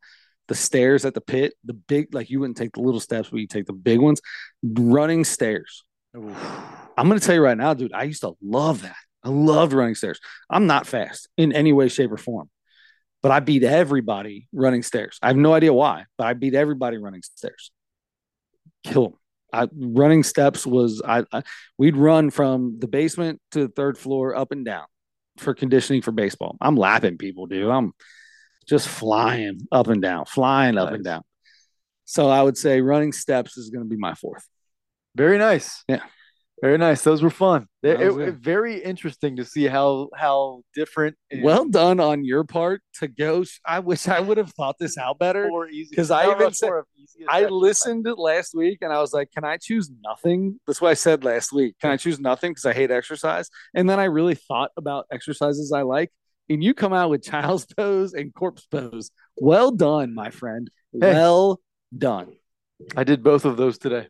the stairs at the pit, the big like you wouldn't take the little steps, but you take the big ones. Running stairs. I'm going to tell you right now, dude, I used to love that. I loved running stairs. I'm not fast in any way, shape, or form, but I beat everybody running stairs. I have no idea why, but I beat everybody running stairs. Kill them. I, running steps was I, I we'd run from the basement to the third floor up and down for conditioning for baseball. I'm lapping people, dude. I'm just flying up and down, flying up and down. So I would say running steps is going to be my fourth. Very nice. Yeah. Very nice. Those were fun. It, it- very interesting to see how how different. Well done on your part to go. I wish I would have thought this out better. because I even said- more of easy is I listened to last week and I was like, can I choose nothing? That's what I said last week. Can I choose nothing because I hate exercise? And then I really thought about exercises I like. And you come out with child's pose and corpse pose. Well done, my friend. Hey. Well done. I did both of those today.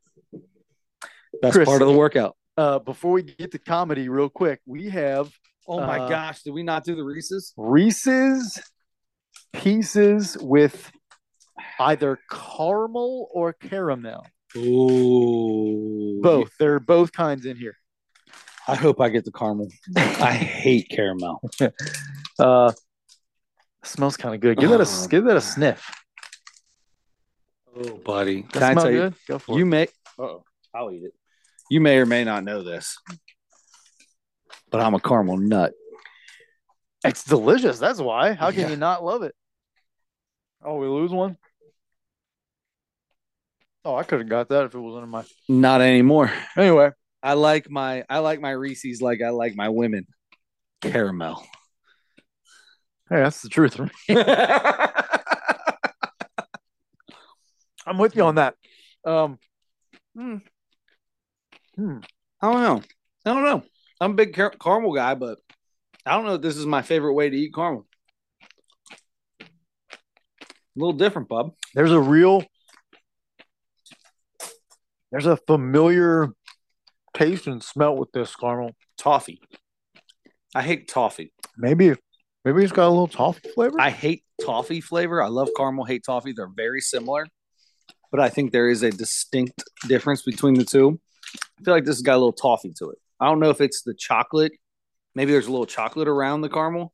Best Chris. part of the workout. Uh, before we get to comedy, real quick, we have Oh my Uh, gosh. Did we not do the Reese's? Reese's pieces with either caramel or caramel. Ooh. Both. They're both kinds in here. I hope I get the caramel. I hate caramel. Uh, smells kind of good. Give that a Oh, give that a sniff. Oh, buddy. That Can I smell tell you? good? Go for You it. may. Oh, I'll eat it. You may or may not know this, but I'm a caramel nut. It's delicious. That's why. How can Yeah. you not love it? Oh, we lose one. Oh, I could have got that if it wasn't in my. Not anymore. Anyway, I like my I like my Reese's like I like my women. Caramel. hey, that's the truth. I'm with you on that. Um, hmm. I don't know. I don't know. I'm a big car- caramel guy, but I don't know if this is my favorite way to eat caramel. A little different, bub. There's a real. There's a familiar taste and smell with this caramel. Toffee. I hate toffee. Maybe, maybe it's got a little toffee flavor. I hate toffee flavor. I love caramel, hate toffee. They're very similar, but I think there is a distinct difference between the two. I feel like this has got a little toffee to it. I don't know if it's the chocolate. Maybe there's a little chocolate around the caramel.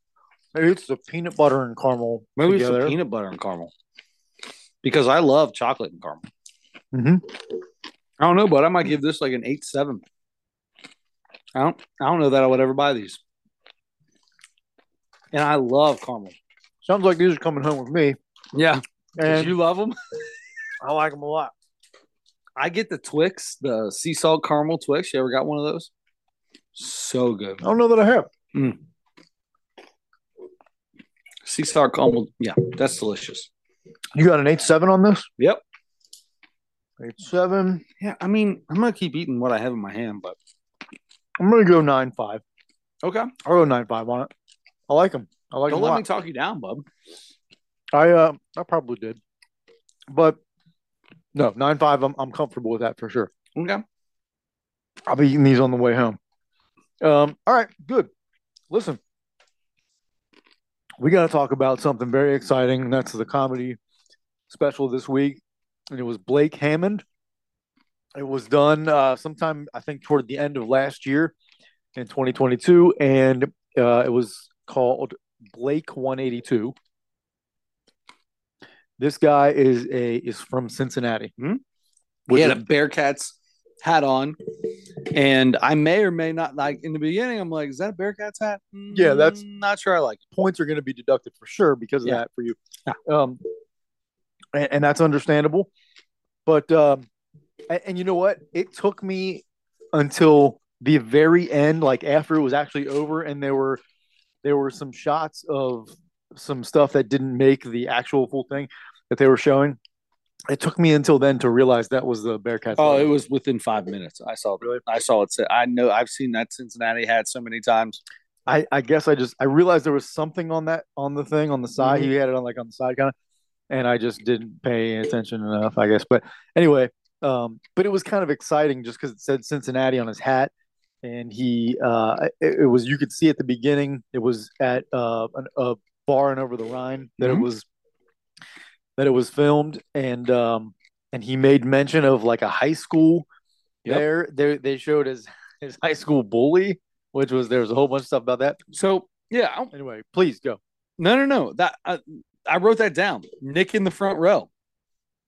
maybe it's the peanut butter and caramel Maybe together. it's the peanut butter and caramel. Because I love chocolate and caramel. Mhm. I don't know, but I might give this like an eight seven. I don't I don't know that I would ever buy these. And I love caramel. Sounds like these are coming home with me, Yeah. Did and you love them? I like them a lot. I get the Twix, the sea salt caramel Twix. You ever got one of those? So good. I don't know that I have. Sea salt caramel. Yeah, that's delicious. You got an eight seven on this? Yep. Eight seven. Yeah, I mean, I'm gonna keep eating what I have in my hand, but I'm gonna go nine five. okay. I'll go nine five on it. I like them. I like Don't let me talk you down, bub. I uh I probably did, but no nine five. I'm I'm comfortable with that for sure. Okay. I'll be eating these on the way home. Um. All right. Good. Listen, we got to talk about something very exciting. And that's the comedy special this week, and it was Blake Hammond. It was done uh, sometime I think toward the end of last year in 2022, and uh, it was called Blake 182. This guy is a is from Cincinnati. Hmm? He had a Bearcats hat on, and I may or may not like. In the beginning, I'm like, "Is that a Bearcats hat?" Yeah, that's- Mm, not sure. I like. It. points are going to be deducted for sure because of Yeah. that for you. Um, and, and that's understandable. But um, and, and you know what? It took me until the very end, like after it was actually over, and there were there were some shots of some stuff that didn't make the actual full thing that they were showing. It took me until then to realize that was the Bearcats. Oh, logo. it was within five minutes. I saw. Really? I saw it. I know. I've seen that Cincinnati hat so many times. I, I guess I just I realized there was something on that on the thing on the side. Mhm. He had it on like on the side kind of, and I just didn't pay attention enough, I guess. But anyway, um, but it was kind of exciting just because it said Cincinnati on his hat, and he uh, it, it was you could see at the beginning it was at uh, an, a bar in over the Rhine that Mhm. it was that it was filmed, and um, and he made mention of like a high school Yep. there. There they showed his his high school bully, which was there was a whole bunch of stuff about that. So yeah, I- Anyway, please go. no, no, no. That I, I wrote that down. Nick in the front row.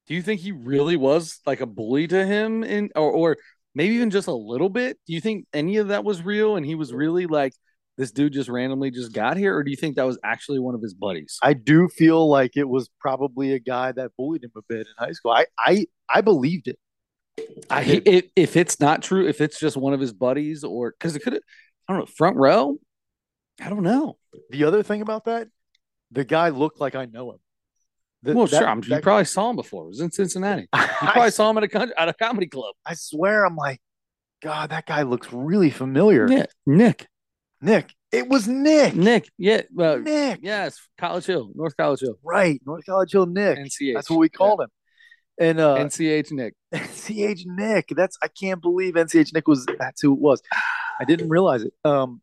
Do you think he really was like a bully to him, in or or maybe even just a little bit? Do you think any of that was real, and he was really like this dude just randomly just got here, or do you think that was actually one of his buddies? I do feel like it was probably a guy that bullied him a bit in high school. I I I believed it. I if, if it's not true, if it's just one of his buddies, or because it could have, I don't know, front row. I don't know. The other thing about that, the guy looked like I know him. The- well, that- sure. I'm, you probably saw him before. It was in Cincinnati. You probably I, saw him at a con- at a comedy club. I swear, I'm like, God, that guy looks really familiar. Yeah, Nick. Nick, it was Nick. Nick. Yeah. Well, Nick, yes. College Hill, North College Hill. right? North College Hill Nick. NCH. That's what we called him. And uh, NCH Nick. NCH Nick. That's I can't believe NCH Nick was that's who it was. I didn't realize it. Um,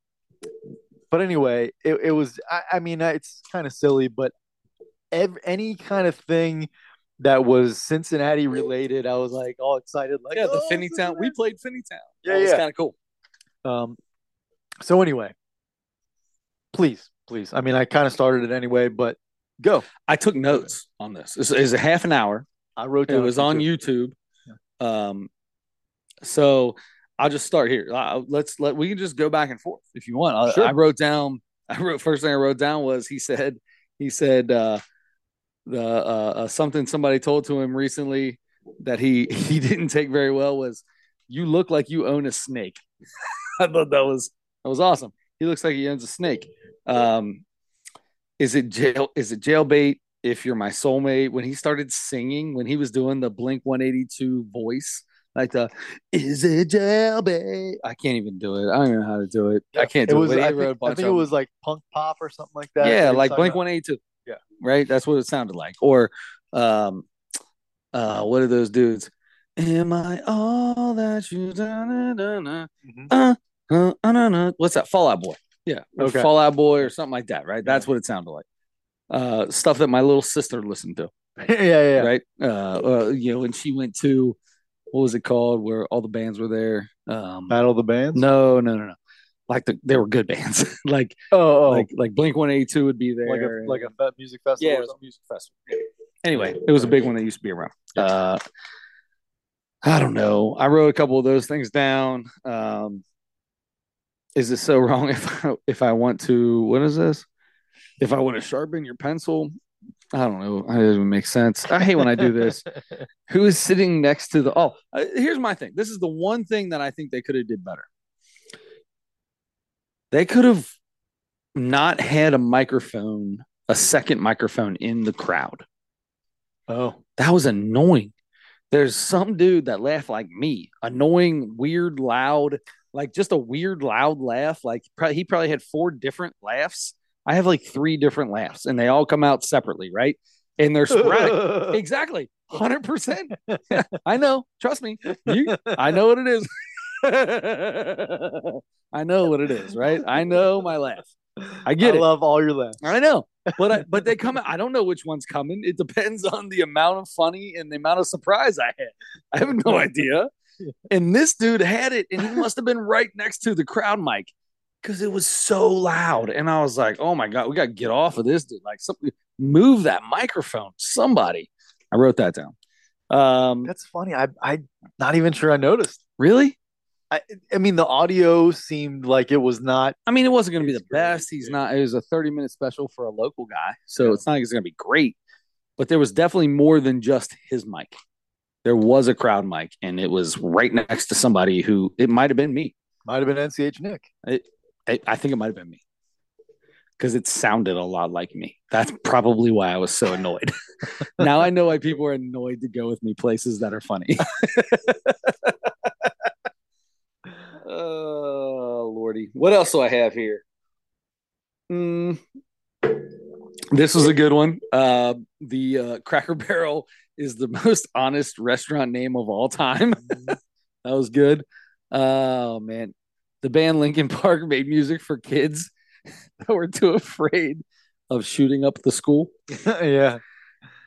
but anyway, it, it was. I, I mean, it's kind of silly, but ev- any kind of thing that was Cincinnati related, I was like all excited. Like, Yeah, the oh, Finneytown. We played Finneytown. Yeah, That yeah. kind of cool. Um, so anyway, please, please. I mean, I kind of started it anyway, but go. I took notes on this. It's, it's a half an hour. I wrote It was on. YouTube. Um, so I'll just start here. Uh, let's let we can just go back and forth if you want. I, Sure. I wrote down. I wrote first thing I wrote down was he said he said uh, the uh, uh, something somebody told to him recently that he he didn't take very well was you look like you own a snake. I thought that was that was awesome. He looks like he owns a snake. Um, is it jail? Is it jailbait? If you're my soulmate, when he started singing, when he was doing the Blink 182 voice, like the "Is it jailbait?" I can't even do it. I don't even know how to do it. I can't It do was. it. but he I think, I think it was like punk pop or something like that. yeah, was like Blink 182. Yeah. right. That's what it sounded like. Or, um, uh, what are those dudes? Am I all that you done? Mhm. Uh, uh, uh, uh, uh, what's that? Fall Out Boy. Yeah, Okay. Fall Out Boy or something like that. Right. That's what it sounded like. Uh, stuff that my little sister listened to. yeah, yeah. Right. Uh, uh, you know, when she went to what was it called, where all the bands were there. Um, Battle of the Bands. no, no, no, no. Like the, they were good bands. like Oh, oh. like like Blink One Eighty Two would be there. like a and- like a music festival. yeah, or it was a music festival. Yeah. Anyway, it was a big one that used to be around. Uh, I don't know. I wrote a couple of those things down. Um, is it so wrong if I, if I want to? What is this? If I want to sharpen your pencil, I don't know. It doesn't make sense. I hate when I do this. Who is sitting next to the? Oh, uh, here's my thing. This is the one thing that I think they could have did better. They could have not had a microphone, a second microphone in the crowd. oh, That was annoying. There's some dude that laughed like me, annoying, weird, loud, like just a weird, loud laugh. Like he probably had four different laughs. I have like three different laughs, and they all come out separately, right? And they're sporadic. exactly, hundred percent. I know. Trust me. You, I know what it is. I know what it is, right? I know my laugh. I get I it. love all your laughs. I know, but I, but they come. I don't know which one's coming. It depends on the amount of funny and the amount of surprise I had. I have no idea. And this dude had it, and he must have been right next to the crowd mic because it was so loud. And I was like, "Oh my god, we got to get off of this dude! Like, something, move that microphone, somebody." I wrote that down. Um, That's funny. I I'm not even sure I noticed. really? I I mean, the audio seemed like it was not. I mean, it wasn't going to be the best. He's not. It was a thirty-minute special for a local guy, so Yeah. it's not like it's going to be great. But there was definitely more than just his mic. There was a crowd mic, and it was right next to somebody who it might have been me. Might have been NCH Nick. I, I think it might have been me because it sounded a lot like me. That's probably why I was so annoyed. now I know why people are annoyed to go with me places that are funny. oh lordy, what else do I have here? Mm, this was a good one. Uh, the uh, Cracker Barrel is the most honest restaurant name of all time. that was good. Oh man, the band Linkin Park made music for kids that were too afraid of shooting up the school. yeah,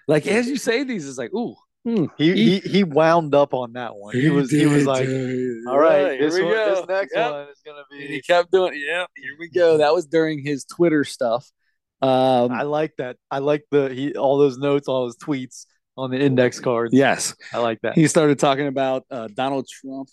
Like as you say these, it's like, ooh, hmm, he, he he wound up on that one. He was he was like, dude. all right, this we one, go. this next Yep. one is gonna And he kept doing, yeah, here we go. That was during his Twitter stuff. Um, I like that. I like the he all those notes, all those tweets on the index cards. yes, I like that. he started talking about uh, Donald Trump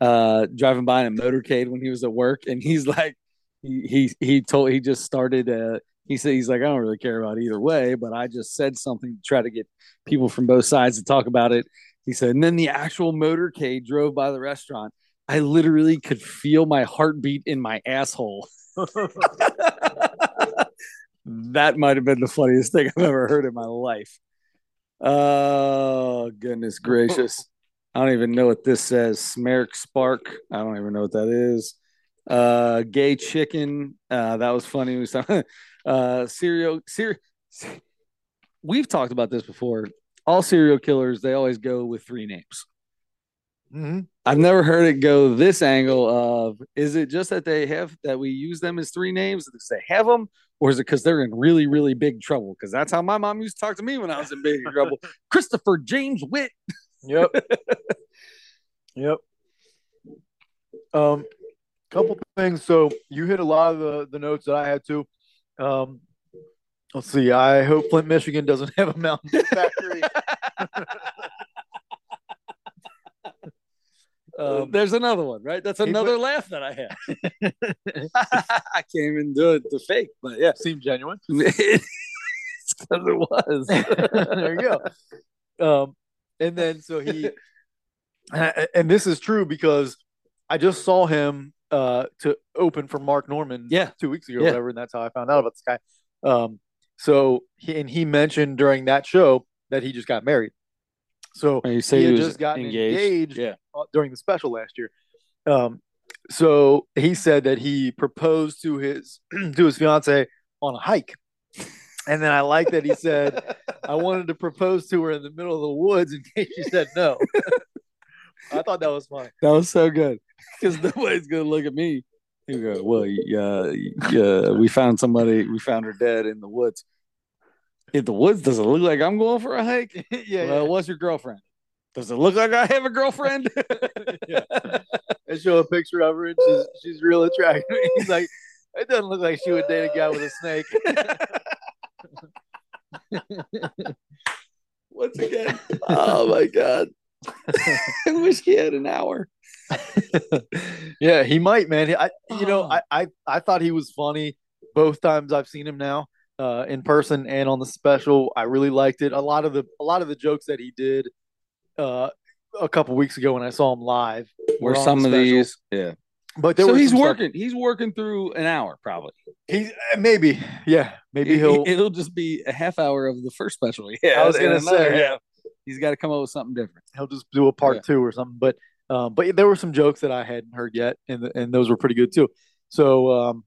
uh, driving by in a motorcade when he was at work, and he's like, he he, he told he just started. Uh, he said he's like, I don't really care about either way, but I just said something to try to get people from both sides to talk about it. He said, and then the actual motorcade drove by the restaurant. I literally could feel my heartbeat in my asshole. that might have been the funniest thing I've ever heard in my life. Oh, goodness gracious. I don't even know what this says. Smerk Spark. I don't even know what that is. Uh, gay chicken. Uh, that was funny. We saw uh, serial. Ser- We've talked about this before. All serial killers, they always go with three names. Mhm. I've never heard it go this angle of is it just that they have that we use them as three names because they have them, or is it because they're in really, really big trouble? Because that's how my mom used to talk to me when I was in big trouble. Christopher James Witt. Yep. yep. Um, couple things. So you hit a lot of the, the notes that I had to. Um, let's see. I hope Flint, Michigan doesn't have a Mountain factory. Um, There's another one, right? That's He another laugh that I had. I can't even do it to fake, but yeah, seemed genuine. it's because it was. there you go. Um, and then so he, and and this is true because I just saw him uh to open for Mark Normand Yeah. two weeks ago, or Yeah. whatever, and that's how I found out about this guy. Um, so he and he mentioned during that show that he just got married. So You say he had just gotten engaged? engaged, Yeah. uh, during the special last year. Um, so he said that he proposed to his to his fiance on a hike, and then I like that he said, "I wanted to propose to her in the middle of the woods in case she said no." I thought that was funny. That was so good because nobody's gonna look at me. You go, well, yeah, yeah. We found somebody. We found her dead in the woods. In the woods, does it look like I'm going for a hike? yeah, well, what's your girlfriend? Does it look like I have a girlfriend? yeah. I show a picture of her and she's she's real attractive. He's like, it doesn't look like she would date a guy with a snake. Once again, oh my god! I wish he had an hour. yeah, he might, man. I, you know, Oh. I, I, I thought he was funny both times I've seen him now, uh, in person and on the special. I really liked it. A lot of the, a lot of the jokes that he did, uh, a couple weeks ago when I saw him live Were some the of these? Yeah. But there So he's some stuff- working. He's working through an hour probably. He's uh, maybe, yeah, maybe It- he'll. It'll just be a half hour of the first special. Yeah, I was gonna say, half. He's got to come up with something different. He'll just do a part Yeah. two or something. But um, but there were some jokes that I hadn't heard yet, and and those were pretty good too. So um,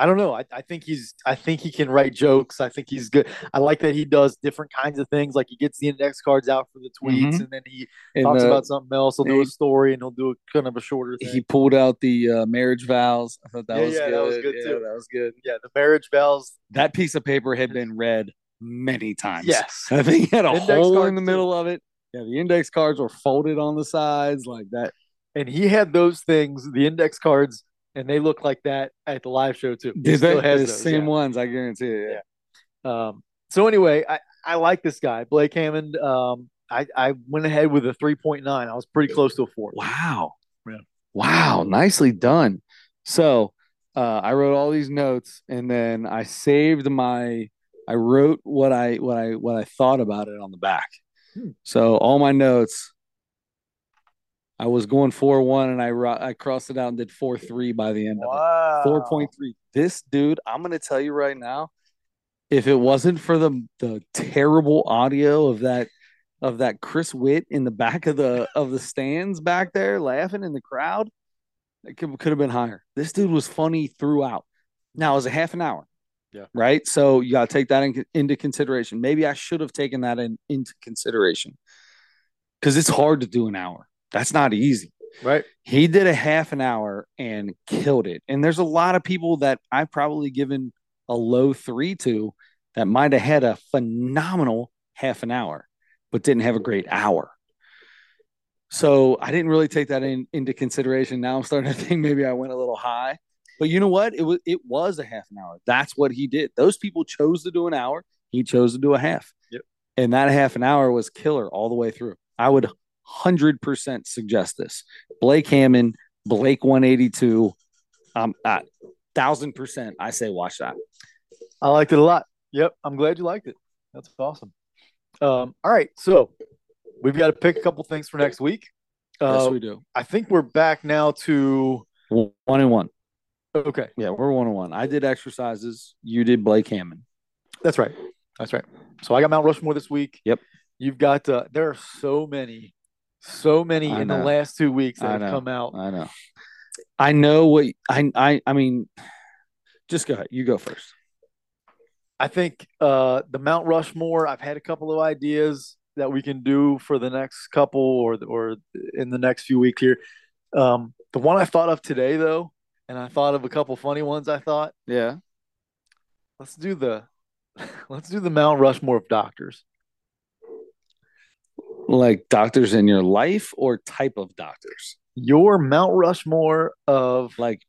I don't know. I, I think he's I think he can write jokes. I think he's good. I like that he does different kinds of things. Like he gets the index cards out for the tweets, Mhm. and then he And, talks uh, about something else. He'll do a story, and he'll do a kind of a shorter thing. he pulled out the uh, marriage vows. I thought that Yeah, was yeah, good. that was good, Yeah, too. That was good. yeah, the marriage bells. That piece of paper had been read many times. Yes. I think he had a Index hole in the too. middle of it. Yeah, the index cards were folded on the sides like that. and he had those things, the index cards, and they look like that at the live show too. Did still they? has The same yeah. ones, I guarantee you. Yeah. Um, so anyway, I, I like this guy, Blake Hammond. Um, I, I went ahead with a 3.9. I was pretty close to a four. Wow. Yeah. Wow. Nicely done. So uh, I wrote all these notes and then I saved my I wrote what I what I what I thought about it on the back. Hmm. So all my notes I was going 4-1 and I I crossed it out and did 4-3 by the end of it. 4.3. This dude, I'm going to tell you right now, if it wasn't for the the terrible audio of that of that Chris Witt in the back of the of the stands back there laughing in the crowd, it could, could have been higher. This dude was funny throughout. Now it was a half an hour. Yeah. Right. So you got to take that in, into consideration. Maybe I should have taken that in, into consideration because it's hard to do an hour. That's not easy. Right. He did a half an hour and killed it. And there's a lot of people that I've probably given a low three to that might have had a phenomenal half an hour, but didn't have a great hour. So I didn't really take that in, into consideration. Now I'm starting to think maybe I went a little high. But you know what? It was it was a half an hour. That's what he did. Those people chose to do an hour. He chose to do a half. Yep. And that half an hour was killer all the way through. I would hundred percent suggest this. Blake Hammond, Blake 182. Um, uh, thousand percent. I say watch that. I liked it a lot. Yep. I'm glad you liked it. That's awesome. Um, all right. So we've got to pick a couple things for next week. yes, Uh, we do. I think we're back now to One and one. okay. Yeah, we're one and one. I did exercises. You did Blake Hammond. That's right. That's right. So I got Mount Rushmore this week. Yep. You've got uh, there are so many, so many I in the last two weeks I that have know. come out. I know. I know what I I I mean. Just go ahead. You go first. I think uh, the Mount Rushmore. I've had a couple of ideas that we can do for the next couple or or in the next few weeks here. Um, the one I thought of today, though, and I thought of a couple funny ones. I thought Yeah. let's do the let's do the Mount Rushmore of doctors. Like doctors in your life or type of doctors? Your Mount Rushmore of Like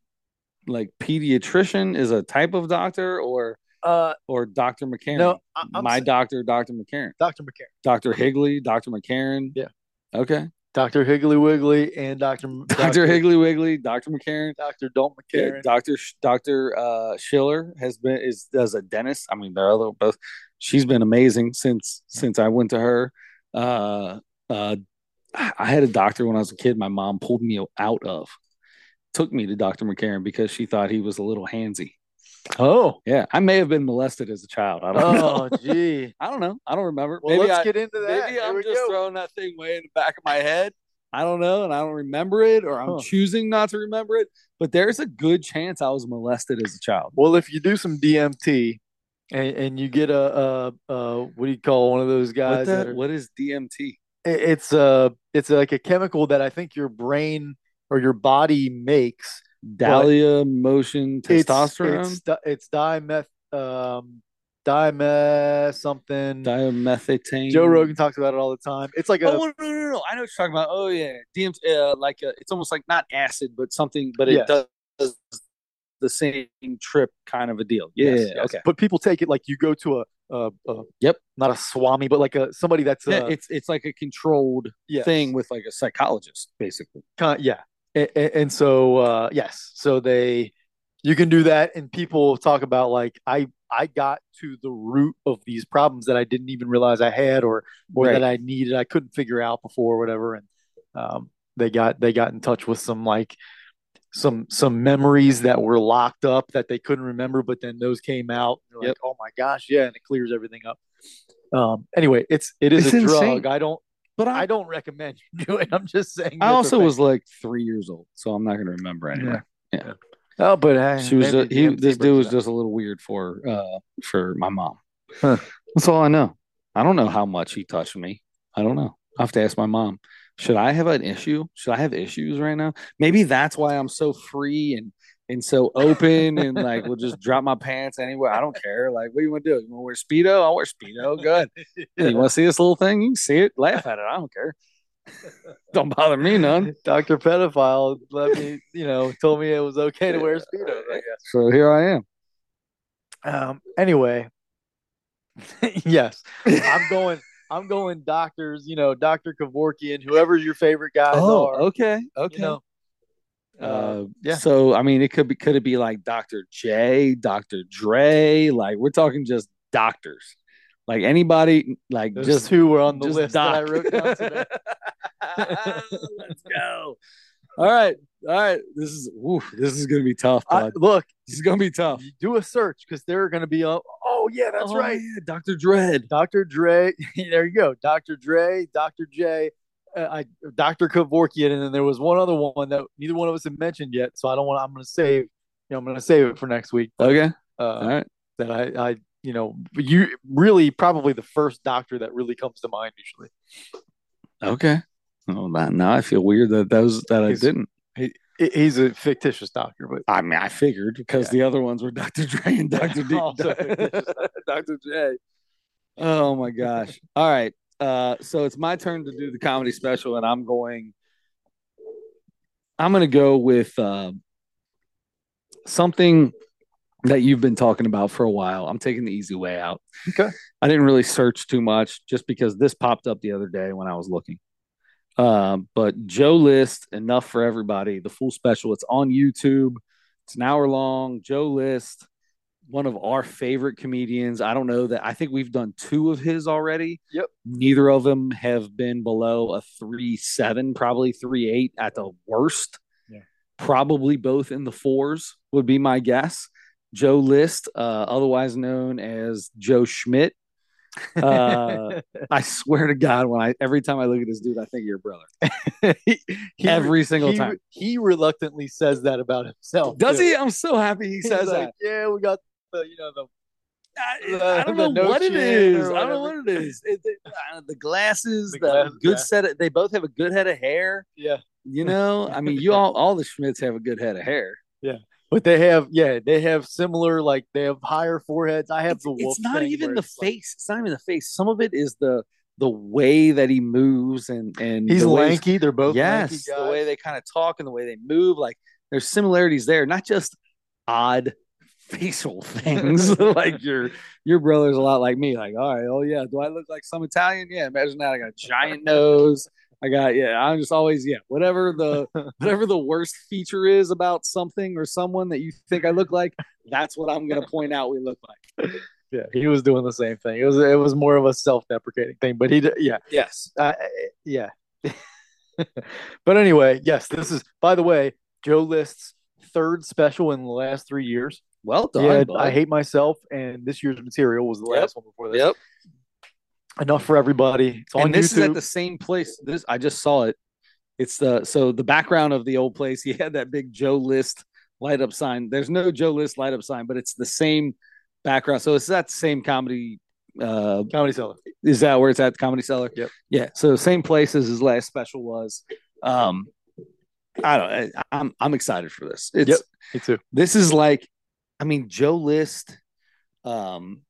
like pediatrician is a type of doctor or uh or Dr. McCarran? no, I'm My saying doctor, Dr. McCarran. Dr. McCarran, Dr. Higley, Dr. McCarran. Yeah. Okay. Dr. Higley Wiggly, and Dr. Dr. Higley Wiggly, Dr. McCarran. Dr. Don't Yeah, McCarran. Dr. Sh- Dr. Uh, Schiller has been is as a dentist. I mean, they're both. She's been amazing since since I went to her. Uh, uh, I had a doctor when I was a kid. My mom pulled me out of, took me to Dr. McCarran because she thought he was a little handsy. Oh, Yeah, I may have been molested as a child. I don't know. oh, gee. I don't know. I don't remember. Well, maybe let's I, get into that. maybe Here I'm just go. throwing that thing way in the back of my head. I don't know, and I don't remember it, or I'm Huh. choosing not to remember it. But there's a good chance I was molested as a child. Well, if you do some DMT and, and you get a, a, a what do you call one of those What, guys? that are- what is DMT? it's a it's like a chemical that I think your brain or your body makes. Dahlia motion It's- testosterone, It's di- it's dimeth um dimeth something. dimethane. Joe Rogan talks about it all the time. It's like a Oh no, no, no, no! I know what you're talking about. Oh yeah, DMT. Uh, like uh it's almost like not acid, but something, but it Yes. does the same trip kind of a deal. Yeah, Yes, okay. But people take it like you go to a, a, a Yep. not a swami, but like a somebody that's Yeah, it's it's like a controlled yes. thing with like a psychologist, basically. Kind- yeah. And, and so uh, yes, so they you can do that, and people talk about like I I got to the root of these problems that I didn't even realize I had or or Right. that I needed I couldn't figure out before or whatever, and um, they got they got in touch with some like some some memories that were locked up that they couldn't remember, but then those came out. Yep. like, oh my gosh, yeah, and it clears everything up. Um, anyway, it's it is It's a insane. drug. I don't But I, I don't recommend you do it. I'm just saying. I also was like three years old, so I'm not going to remember anyway. Yeah, oh, but uh, She was ju- he, this dude was just a little weird for uh for my mom. Huh. That's all I know. I don't know how much he touched me. I don't know. I have to ask my mom. Should I have an issue? Should I have issues right now? Maybe that's why I'm so free and and so open and like we'll just drop my pants anywhere. I don't care. Like, what do you want to do? You want to wear speedo? I'll wear speedo. Good. You want to see this little thing? You can see it. Laugh at it. I don't care. don't bother me none. Dr. Pedophile let me, you know, told me it was okay to wear guess. So here I am. Um. Anyway, yes, I'm going. I'm going. Doctors, you know, Doctor Kevorkian, whoever your favorite guys Oh, are. okay. Okay. You know, uh, Uh, yeah. So I mean, it could be could it be like Dr. J, Dr. Dre? Like we're talking just doctors, like anybody, like those just who were on the list that I wrote down today. Let's go. All right, all right. This is this is gonna be tough, I, look, this is gonna be tough. do a search because they're going to be. Uh, oh yeah, that's Oh, right. yeah, Dr. Dread. Dr. Dre. there you go. Dr. Dre, Dr. J, uh, I, Dr. Kevorkian, and then there was one other one that neither one of us have mentioned yet. So I don't want. I'm going to save. You know, I'm going to save it for next week. Okay, Uh, all right. That I, I, you know, you really probably the first doctor that really comes to mind usually. Okay. Oh, now I feel weird that those that I didn't. He, he's a fictitious doctor, but I mean, I figured because Yeah. the other ones were Dr. Dre and Dr. D. Also. Dr. J. Oh my gosh. All right. Uh, so it's my turn to do the comedy special, and I'm going. I'm going to go with uh, something that you've been talking about for a while. I'm taking the easy way out. Okay. I didn't really search too much just because this popped up the other day when I was looking. Um, but Joe List, enough for everybody. The full special. It's on YouTube. It's an hour long. Joe List, one of our favorite comedians. I don't know that. I think we've done two of his already. Yep. Neither of them have been below a three seven, probably three eight at the worst. Yeah. Probably both in the fours would be my guess. Joe List, uh, otherwise known as Joe Schmidt. Uh, I swear to God, when I every time I look at this dude, I think of your brother. he, Every single he- time. he reluctantly says that about himself. Does too. he? I'm so happy he He's says like, that. Yeah, we got the, you know, the I, I don't know what it is. I don't know what it is. It- it- uh, the glasses, The glasses, good yeah. set. Of, they both have a good head of hair. yeah. You know, I mean, you all all the Schmidts have a good head of hair. But they have, yeah, they have similar, like they have higher foreheads. I have It's, the wolf. it's not even the it's like- face. It's not even the face. Some of it is the the way that he moves and and he's the lanky. They're both yes, lanky the way they kind of talk and the way they move. Like there's similarities there, not just odd facial things. like your your brother's a lot like me. Like, all right, oh yeah, do I look like some Italian? Yeah, imagine that. I got a giant nose. I got yeah. I'm just always yeah. Whatever the whatever the worst feature is about something or someone that you think I look like, that's what I'm gonna point out we look like. Yeah, he was doing the same thing. It was it was more of a self-deprecating thing, but he, yeah, Yes. uh, yeah. but anyway, yes, this is. By the way, Joe List's third special in the last three years. Well done. Yeah. I hate myself, and this year's material was the Yep. last one before this. Yep. Enough for everybody. It's on and this YouTube. is at the same place. This I just saw it. It's the so the background of the old place. He had that big Joe List light up sign. There's no Joe List light up sign, but it's the same background. So it's that same comedy. Uh, Comedy Cellar. is that where it's at? The Comedy Cellar. Yep. Yeah. So same place as his last special was. Um, I don't. I, I'm I'm excited for this. It's Yep. Me too. this is like, I mean, Joe List. Um,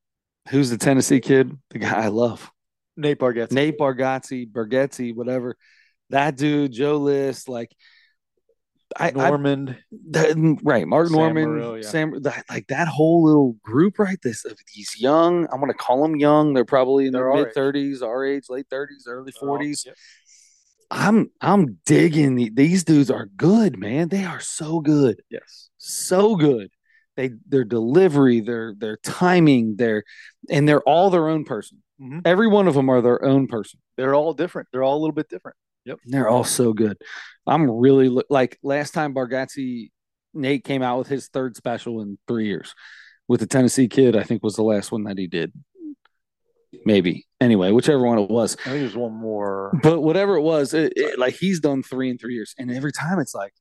who's the Tennessee kid? The guy I love. Nate Bargatze. Nate Bargatze, Bargatze, whatever. That dude, Joe List, like I, I Normand. that, right, Mark Sam Norman, yeah. Sam, that, like that whole little group, right? This of these young, I'm gonna call them young. They're probably in They're their mid 30s, our age, late 30s, early 40s. Yep. I'm I'm digging the, these dudes are good, man. They are so good, Yes. so good. They their delivery, their their timing, their and they're all their own person. Mhm. Every one of them are their own person. They're all different. They're all a little bit different. Yep. They're all so good. I'm really like last time Bargatze Nate came out with his third special in three years with the Tennessee Kid. I think was the last one that he did. maybe. Anyway, whichever one it was. I think there's one more. But whatever it was, it, it, like he's done three in three years, and every time it's like,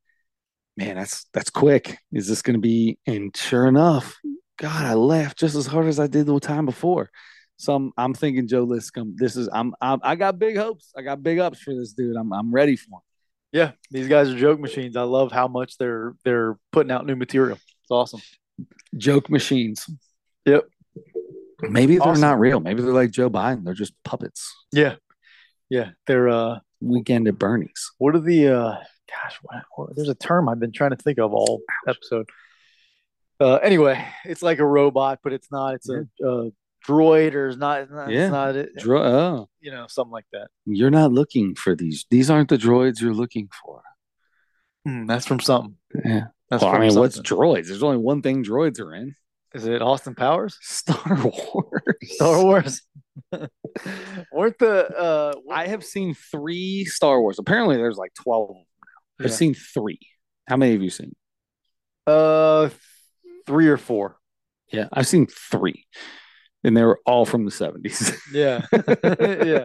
man, that's that's quick. Is this going to be? And sure enough, God, I laughed just as hard as I did the time before. So I'm, thinking Joe Listcom. This is I'm, I'm I got big hopes. I got big ups for this dude. I'm I'm ready for him. Yeah, these guys are joke machines. I love how much they're they're putting out new material. It's awesome. Joke machines. Yep. Maybe they're Awesome. not real. Maybe they're like Joe Biden. They're just puppets. Yeah, yeah. They're uh, Weekend at Bernie's. what are the uh, gosh, what, what, there's a term I've been trying to think of all episode. Uh, anyway, it's like a robot, but it's not. It's a, a droid, or it's not. It's not, Yeah. it's not it, Dro- oh, you know, something like that. you're not looking for these. These aren't the droids you're looking for. Hmm, that's from something. Yeah. That's well, I mean, what's droids? There's only one thing droids are in. Is it Austin Powers? Star Wars. Star Wars. Weren't the uh I have seen three Star Wars. Apparently, there's like twelve. of them now. I've seen three. How many have you seen? uh three or four? Yeah, I've seen three, and they were all from the seventies. Yeah. yeah.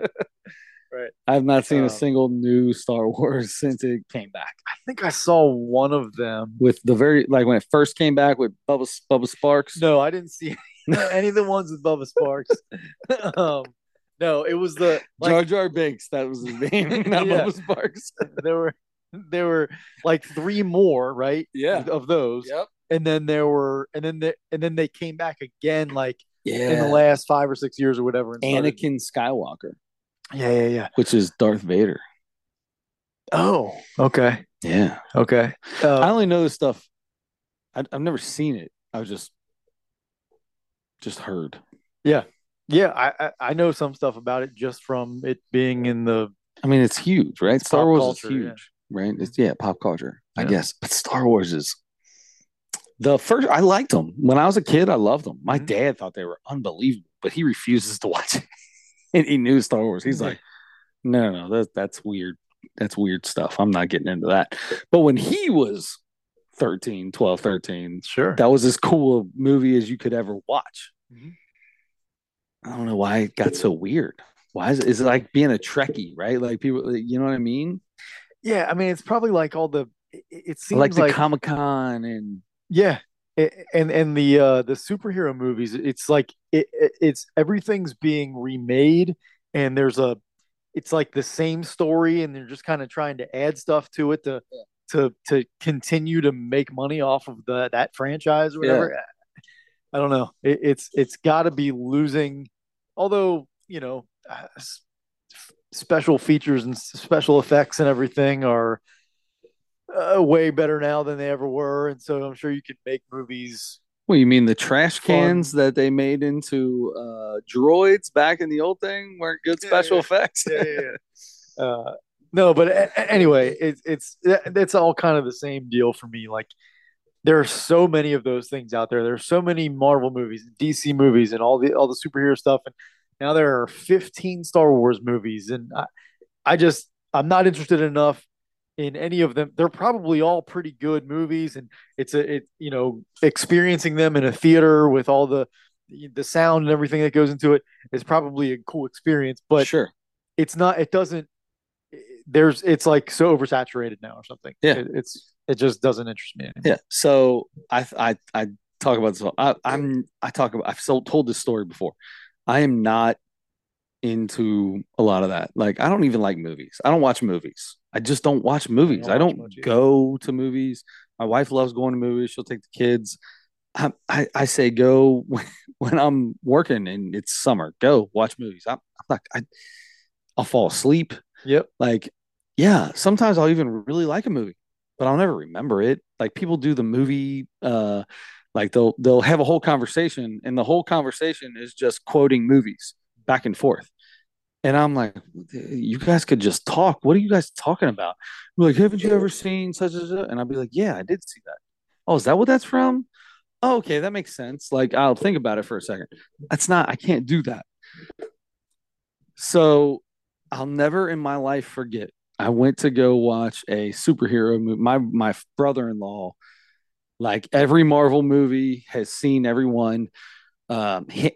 Right. I have not seen Um, a single new Star Wars since it came back. I think I saw one of them. With the very like when it first came back with Bubba Bubba Sparxxx. No, I didn't see any of the ones with Bubba Sparxxx. um no, it was the like Jar Jar Binks, that was his name, not Yeah. Bubba Sparxxx. there were there were like three more, right? Yeah. Of those. Yep. And then there were and then they, and then they came back again like Yeah. in the last 5 or 6 years or whatever and started- Anakin Skywalker, Yeah, yeah, yeah. which is Darth Vader. Oh, okay. Yeah. Okay. I Uh, only know this stuff. I, I've never seen it. I was just, just heard. yeah, I, I I know some stuff about it just from it being in the I mean, it's huge, right? Star Wars culture, is yeah. huge, right? It's yeah, pop culture, I guess. But Star Wars is the first. I liked them when I was a kid. I loved them. My Mhm. dad thought they were unbelievable, but he refuses to watch it. and he knew Star Wars. He's like, no, no, no, that, that's weird. That's weird stuff. I'm not getting into that. But when he was 13, 12, 13, sure. that was as cool a movie as you could ever watch. Mhm. I don't know why it got so weird. Why is it, is it like being a Trekkie, right? Like people, you know what I mean? Yeah, I mean it's probably like all the it, it seems like like, the Comic Con and yeah, and and the uh the superhero movies it's like it, it it's everything's being remade and there's a it's like the same story and they're just kind of trying to add stuff to it to to to continue to make money off of the that franchise or whatever. I don't know. It, it's it's got to be losing although, you know, uh, special features and special effects and everything are uh, way better now than they ever were and so I'm sure you could make movies Well, you mean the trash Fun. cans that they made into uh, droids back in the old thing weren't good Yeah, special yeah. effects? yeah, yeah, yeah. Uh, no, but a- anyway, it's it's that's all kind of the same deal for me. Like there are so many of those things out there. There's so many Marvel movies, DC movies, and all the all the superhero stuff. And now there are 15 Star Wars movies, and I, I just I'm not interested enough in any of them. They're probably all pretty good movies, and it's a it you know experiencing them in a theater with all the the sound and everything that goes into it is probably a cool experience. But sure. it's not it doesn't eh, there's it's like so oversaturated now or something Yeah. It- it's it just doesn't interest me anymore. Yeah. So I I I talk about this. I, I'm I talk about I've told this story before. I am not into a lot of that. Like I don't even like movies. I don't watch movies. I just don't watch movies. don't I don't go to movies. My wife loves going to movies. She'll take the kids. I I, I say go when, when I'm working and it's summer. Go watch movies. I'm, I'm not. I, I'll fall asleep. yep Like, yeah, sometimes I'll even really like a movie, but I'll never remember it. Like people do the movie, uh, like they'll they'll have a whole conversation, and the whole conversation is just quoting movies back and forth. And I'm like, you guys could just talk. What are you guys talking about? We're like, haven't you ever seen such as and I'll be like, yeah, I did see that. Oh, is that what that's from? Oh, okay, that makes sense. Like, I'll think about it for a second. That's not, I can't do that. So I'll never in my life forget. I went to go watch a superhero movie. My my brother-in-law, like every Marvel movie, has seen every one. Um, he-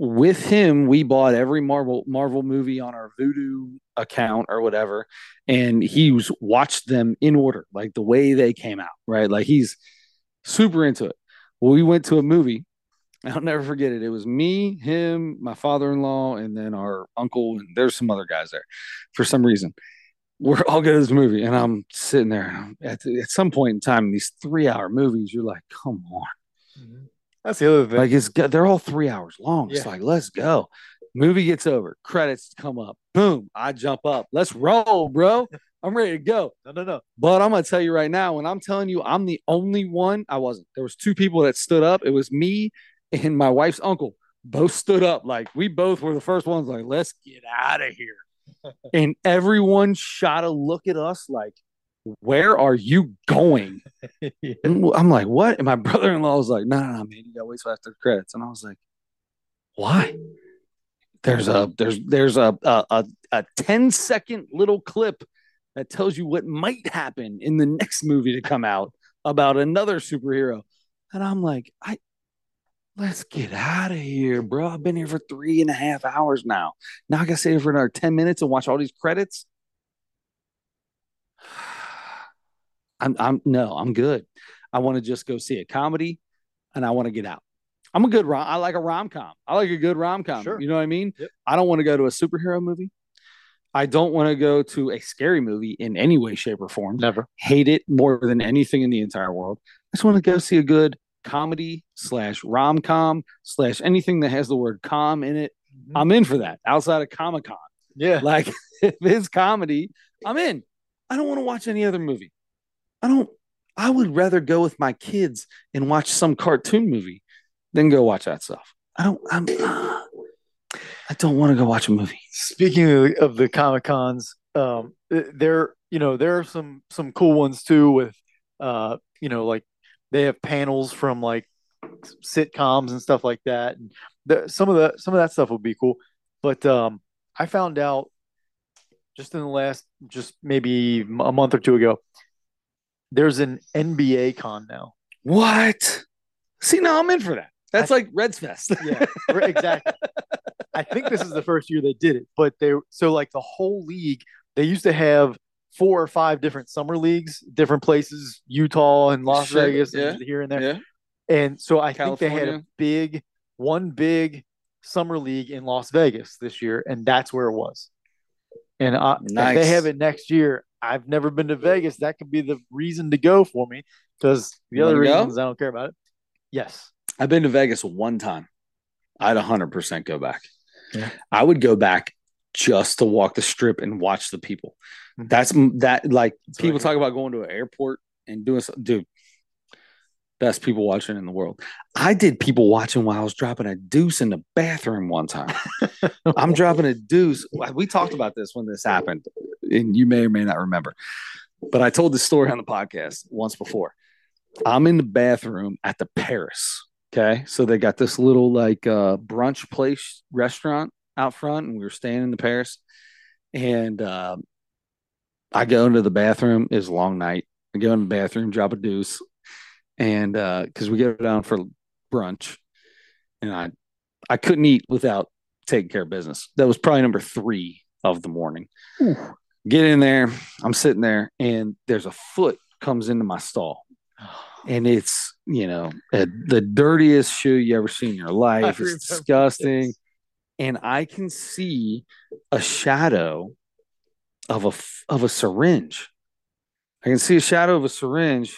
with him, we bought every Marvel Marvel movie on our Vudu account or whatever, and he was watched them in order, like the way they came out, right? Like he's super into it. Well, we went to a movie. I'll never forget it. It was me, him, my father-in-law, and then our uncle, and there's some other guys there for some reason. We're all good at this movie, and I'm sitting there. At, at some point in time, in these three-hour movies, you're like, "Come on!" Mm-hmm. That's the other thing. Like it's they're all three hours long. It's Yeah. like let's go. Movie gets over, credits come up, boom, I jump up. Let's roll, bro. I'm ready to go. no, no, no. But I'm gonna tell you right now, when I'm telling you I'm the only one, I wasn't. There was two people that stood up. It was me and my wife's uncle. Both stood up. Like we both were the first ones, like, let's get out of here. and everyone shot a look at us like, where are you going? Yeah. And I'm like, what? And my brother in law was like, no, no, no, man, you gotta wait till after the credits. And I was like, why? There's a there's there's a a, a, a 10 second little clip that tells you what might happen in the next movie to come out about another superhero. And I'm like, I let's get out of here, bro. I've been here for three and a half hours now. Now I gotta stay here for another 10 minutes and watch all these credits. I'm I'm no, I'm good. I want to just go see a comedy and I want to get out. I'm a good rom. I like a rom com. I like a good rom com. Sure. You know what I mean? Yep. I don't want to go to a superhero movie. I don't want to go to a scary movie in any way, shape, or form. Never. Hate it more than anything in the entire world. I just want to go see a good comedy slash rom com slash anything that has the word com in it. Mm-hmm. I'm in for that. Outside of Comic Con, yeah. like if it's comedy, I'm in. I don't want to watch any other movie. I don't. I would rather go with my kids and watch some cartoon movie than go watch that stuff. I don't. I'm. I don't want to go watch a movie. Speaking of, of the Comic Cons, um, th- there you know there are some some cool ones too with uh you know like they have panels from like sitcoms and stuff like that, and the, some of the some of that stuff would be cool. But um, I found out just in the last just maybe a month or two ago, there's an NBA con now. What? See, now I'm in for that. That's like Reds Fest. Yeah, exactly. I think this is the first year they did it, but they so like the whole league. They used to have four or five different summer leagues, different places, Utah and Las Sure, Vegas, yeah, and here and there. yeah. And so I think they had a big, one big summer league in Las Vegas this year, and that's where it was. And I, if Nice. they have it next year, I've never been to Vegas. That could be the reason to go for me because the You other wanna go? reasons I don't care about it. Yes. I've been to Vegas one time. I'd 100% go back. Yeah. I would go back just to walk the strip and watch the people. Mhm. That's that like what people talk about going to an airport and doing so, dude. Best people watching in the world. I did people watching while I was dropping a deuce in the bathroom one time. I'm dropping a deuce. We talked about this when this happened, and you may or may not remember. But I told this story on the podcast once before. I'm in the bathroom at the Paris. Okay. So they got this little like uh brunch place restaurant out front, and we were staying in the Paris. And uh, I go into the bathroom, it's a long night. I go in the bathroom, drop a deuce, and uh because we go down for brunch, and I I couldn't eat without taking care of business. That was probably number three of the morning. Get in there, I'm sitting there, and there's a foot comes into my stall and it's you know a, the dirtiest shoe you ever seen in your life. It's disgusting, this. and I can see a shadow of a of a syringe. I can see a shadow of a syringe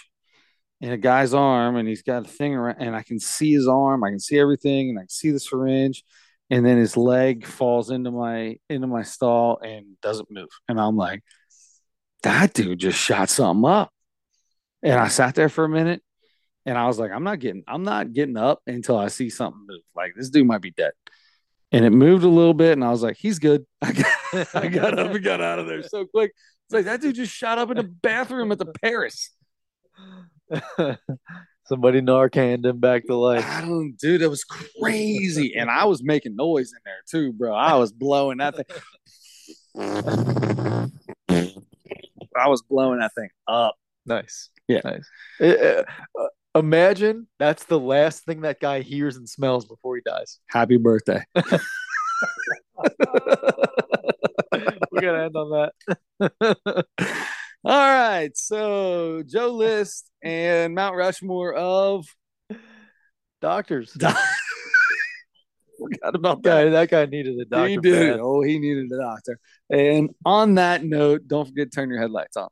in a guy's arm, and he's got a thing around, and I can see his arm. I can see everything, and I can see the syringe, and then his leg falls into my into my stall and doesn't move, and I'm like, that dude just shot something up. And I sat there for a minute and I was like, I'm not getting, I'm not getting up until I see something move. Like this dude might be dead. And it moved a little bit, and I was like, he's good. I got, I got up and got out of there so quick. It's like that dude just shot up in the bathroom at the Paris. Somebody Narcaned him back to life. I don't, dude, It was crazy. And I was making noise in there too, bro. I was blowing that thing. I was blowing that thing up. Nice. Yeah. Nice. Uh, uh, Imagine that's the last thing that guy hears and smells before he dies. Happy birthday. We're gonna end on that. All right. So Joe List and Mount Rushmore of Doctors. forgot about Guy, that. that guy needed a doctor. he did. Oh, he needed a doctor. And on that note, don't forget to turn your headlights on.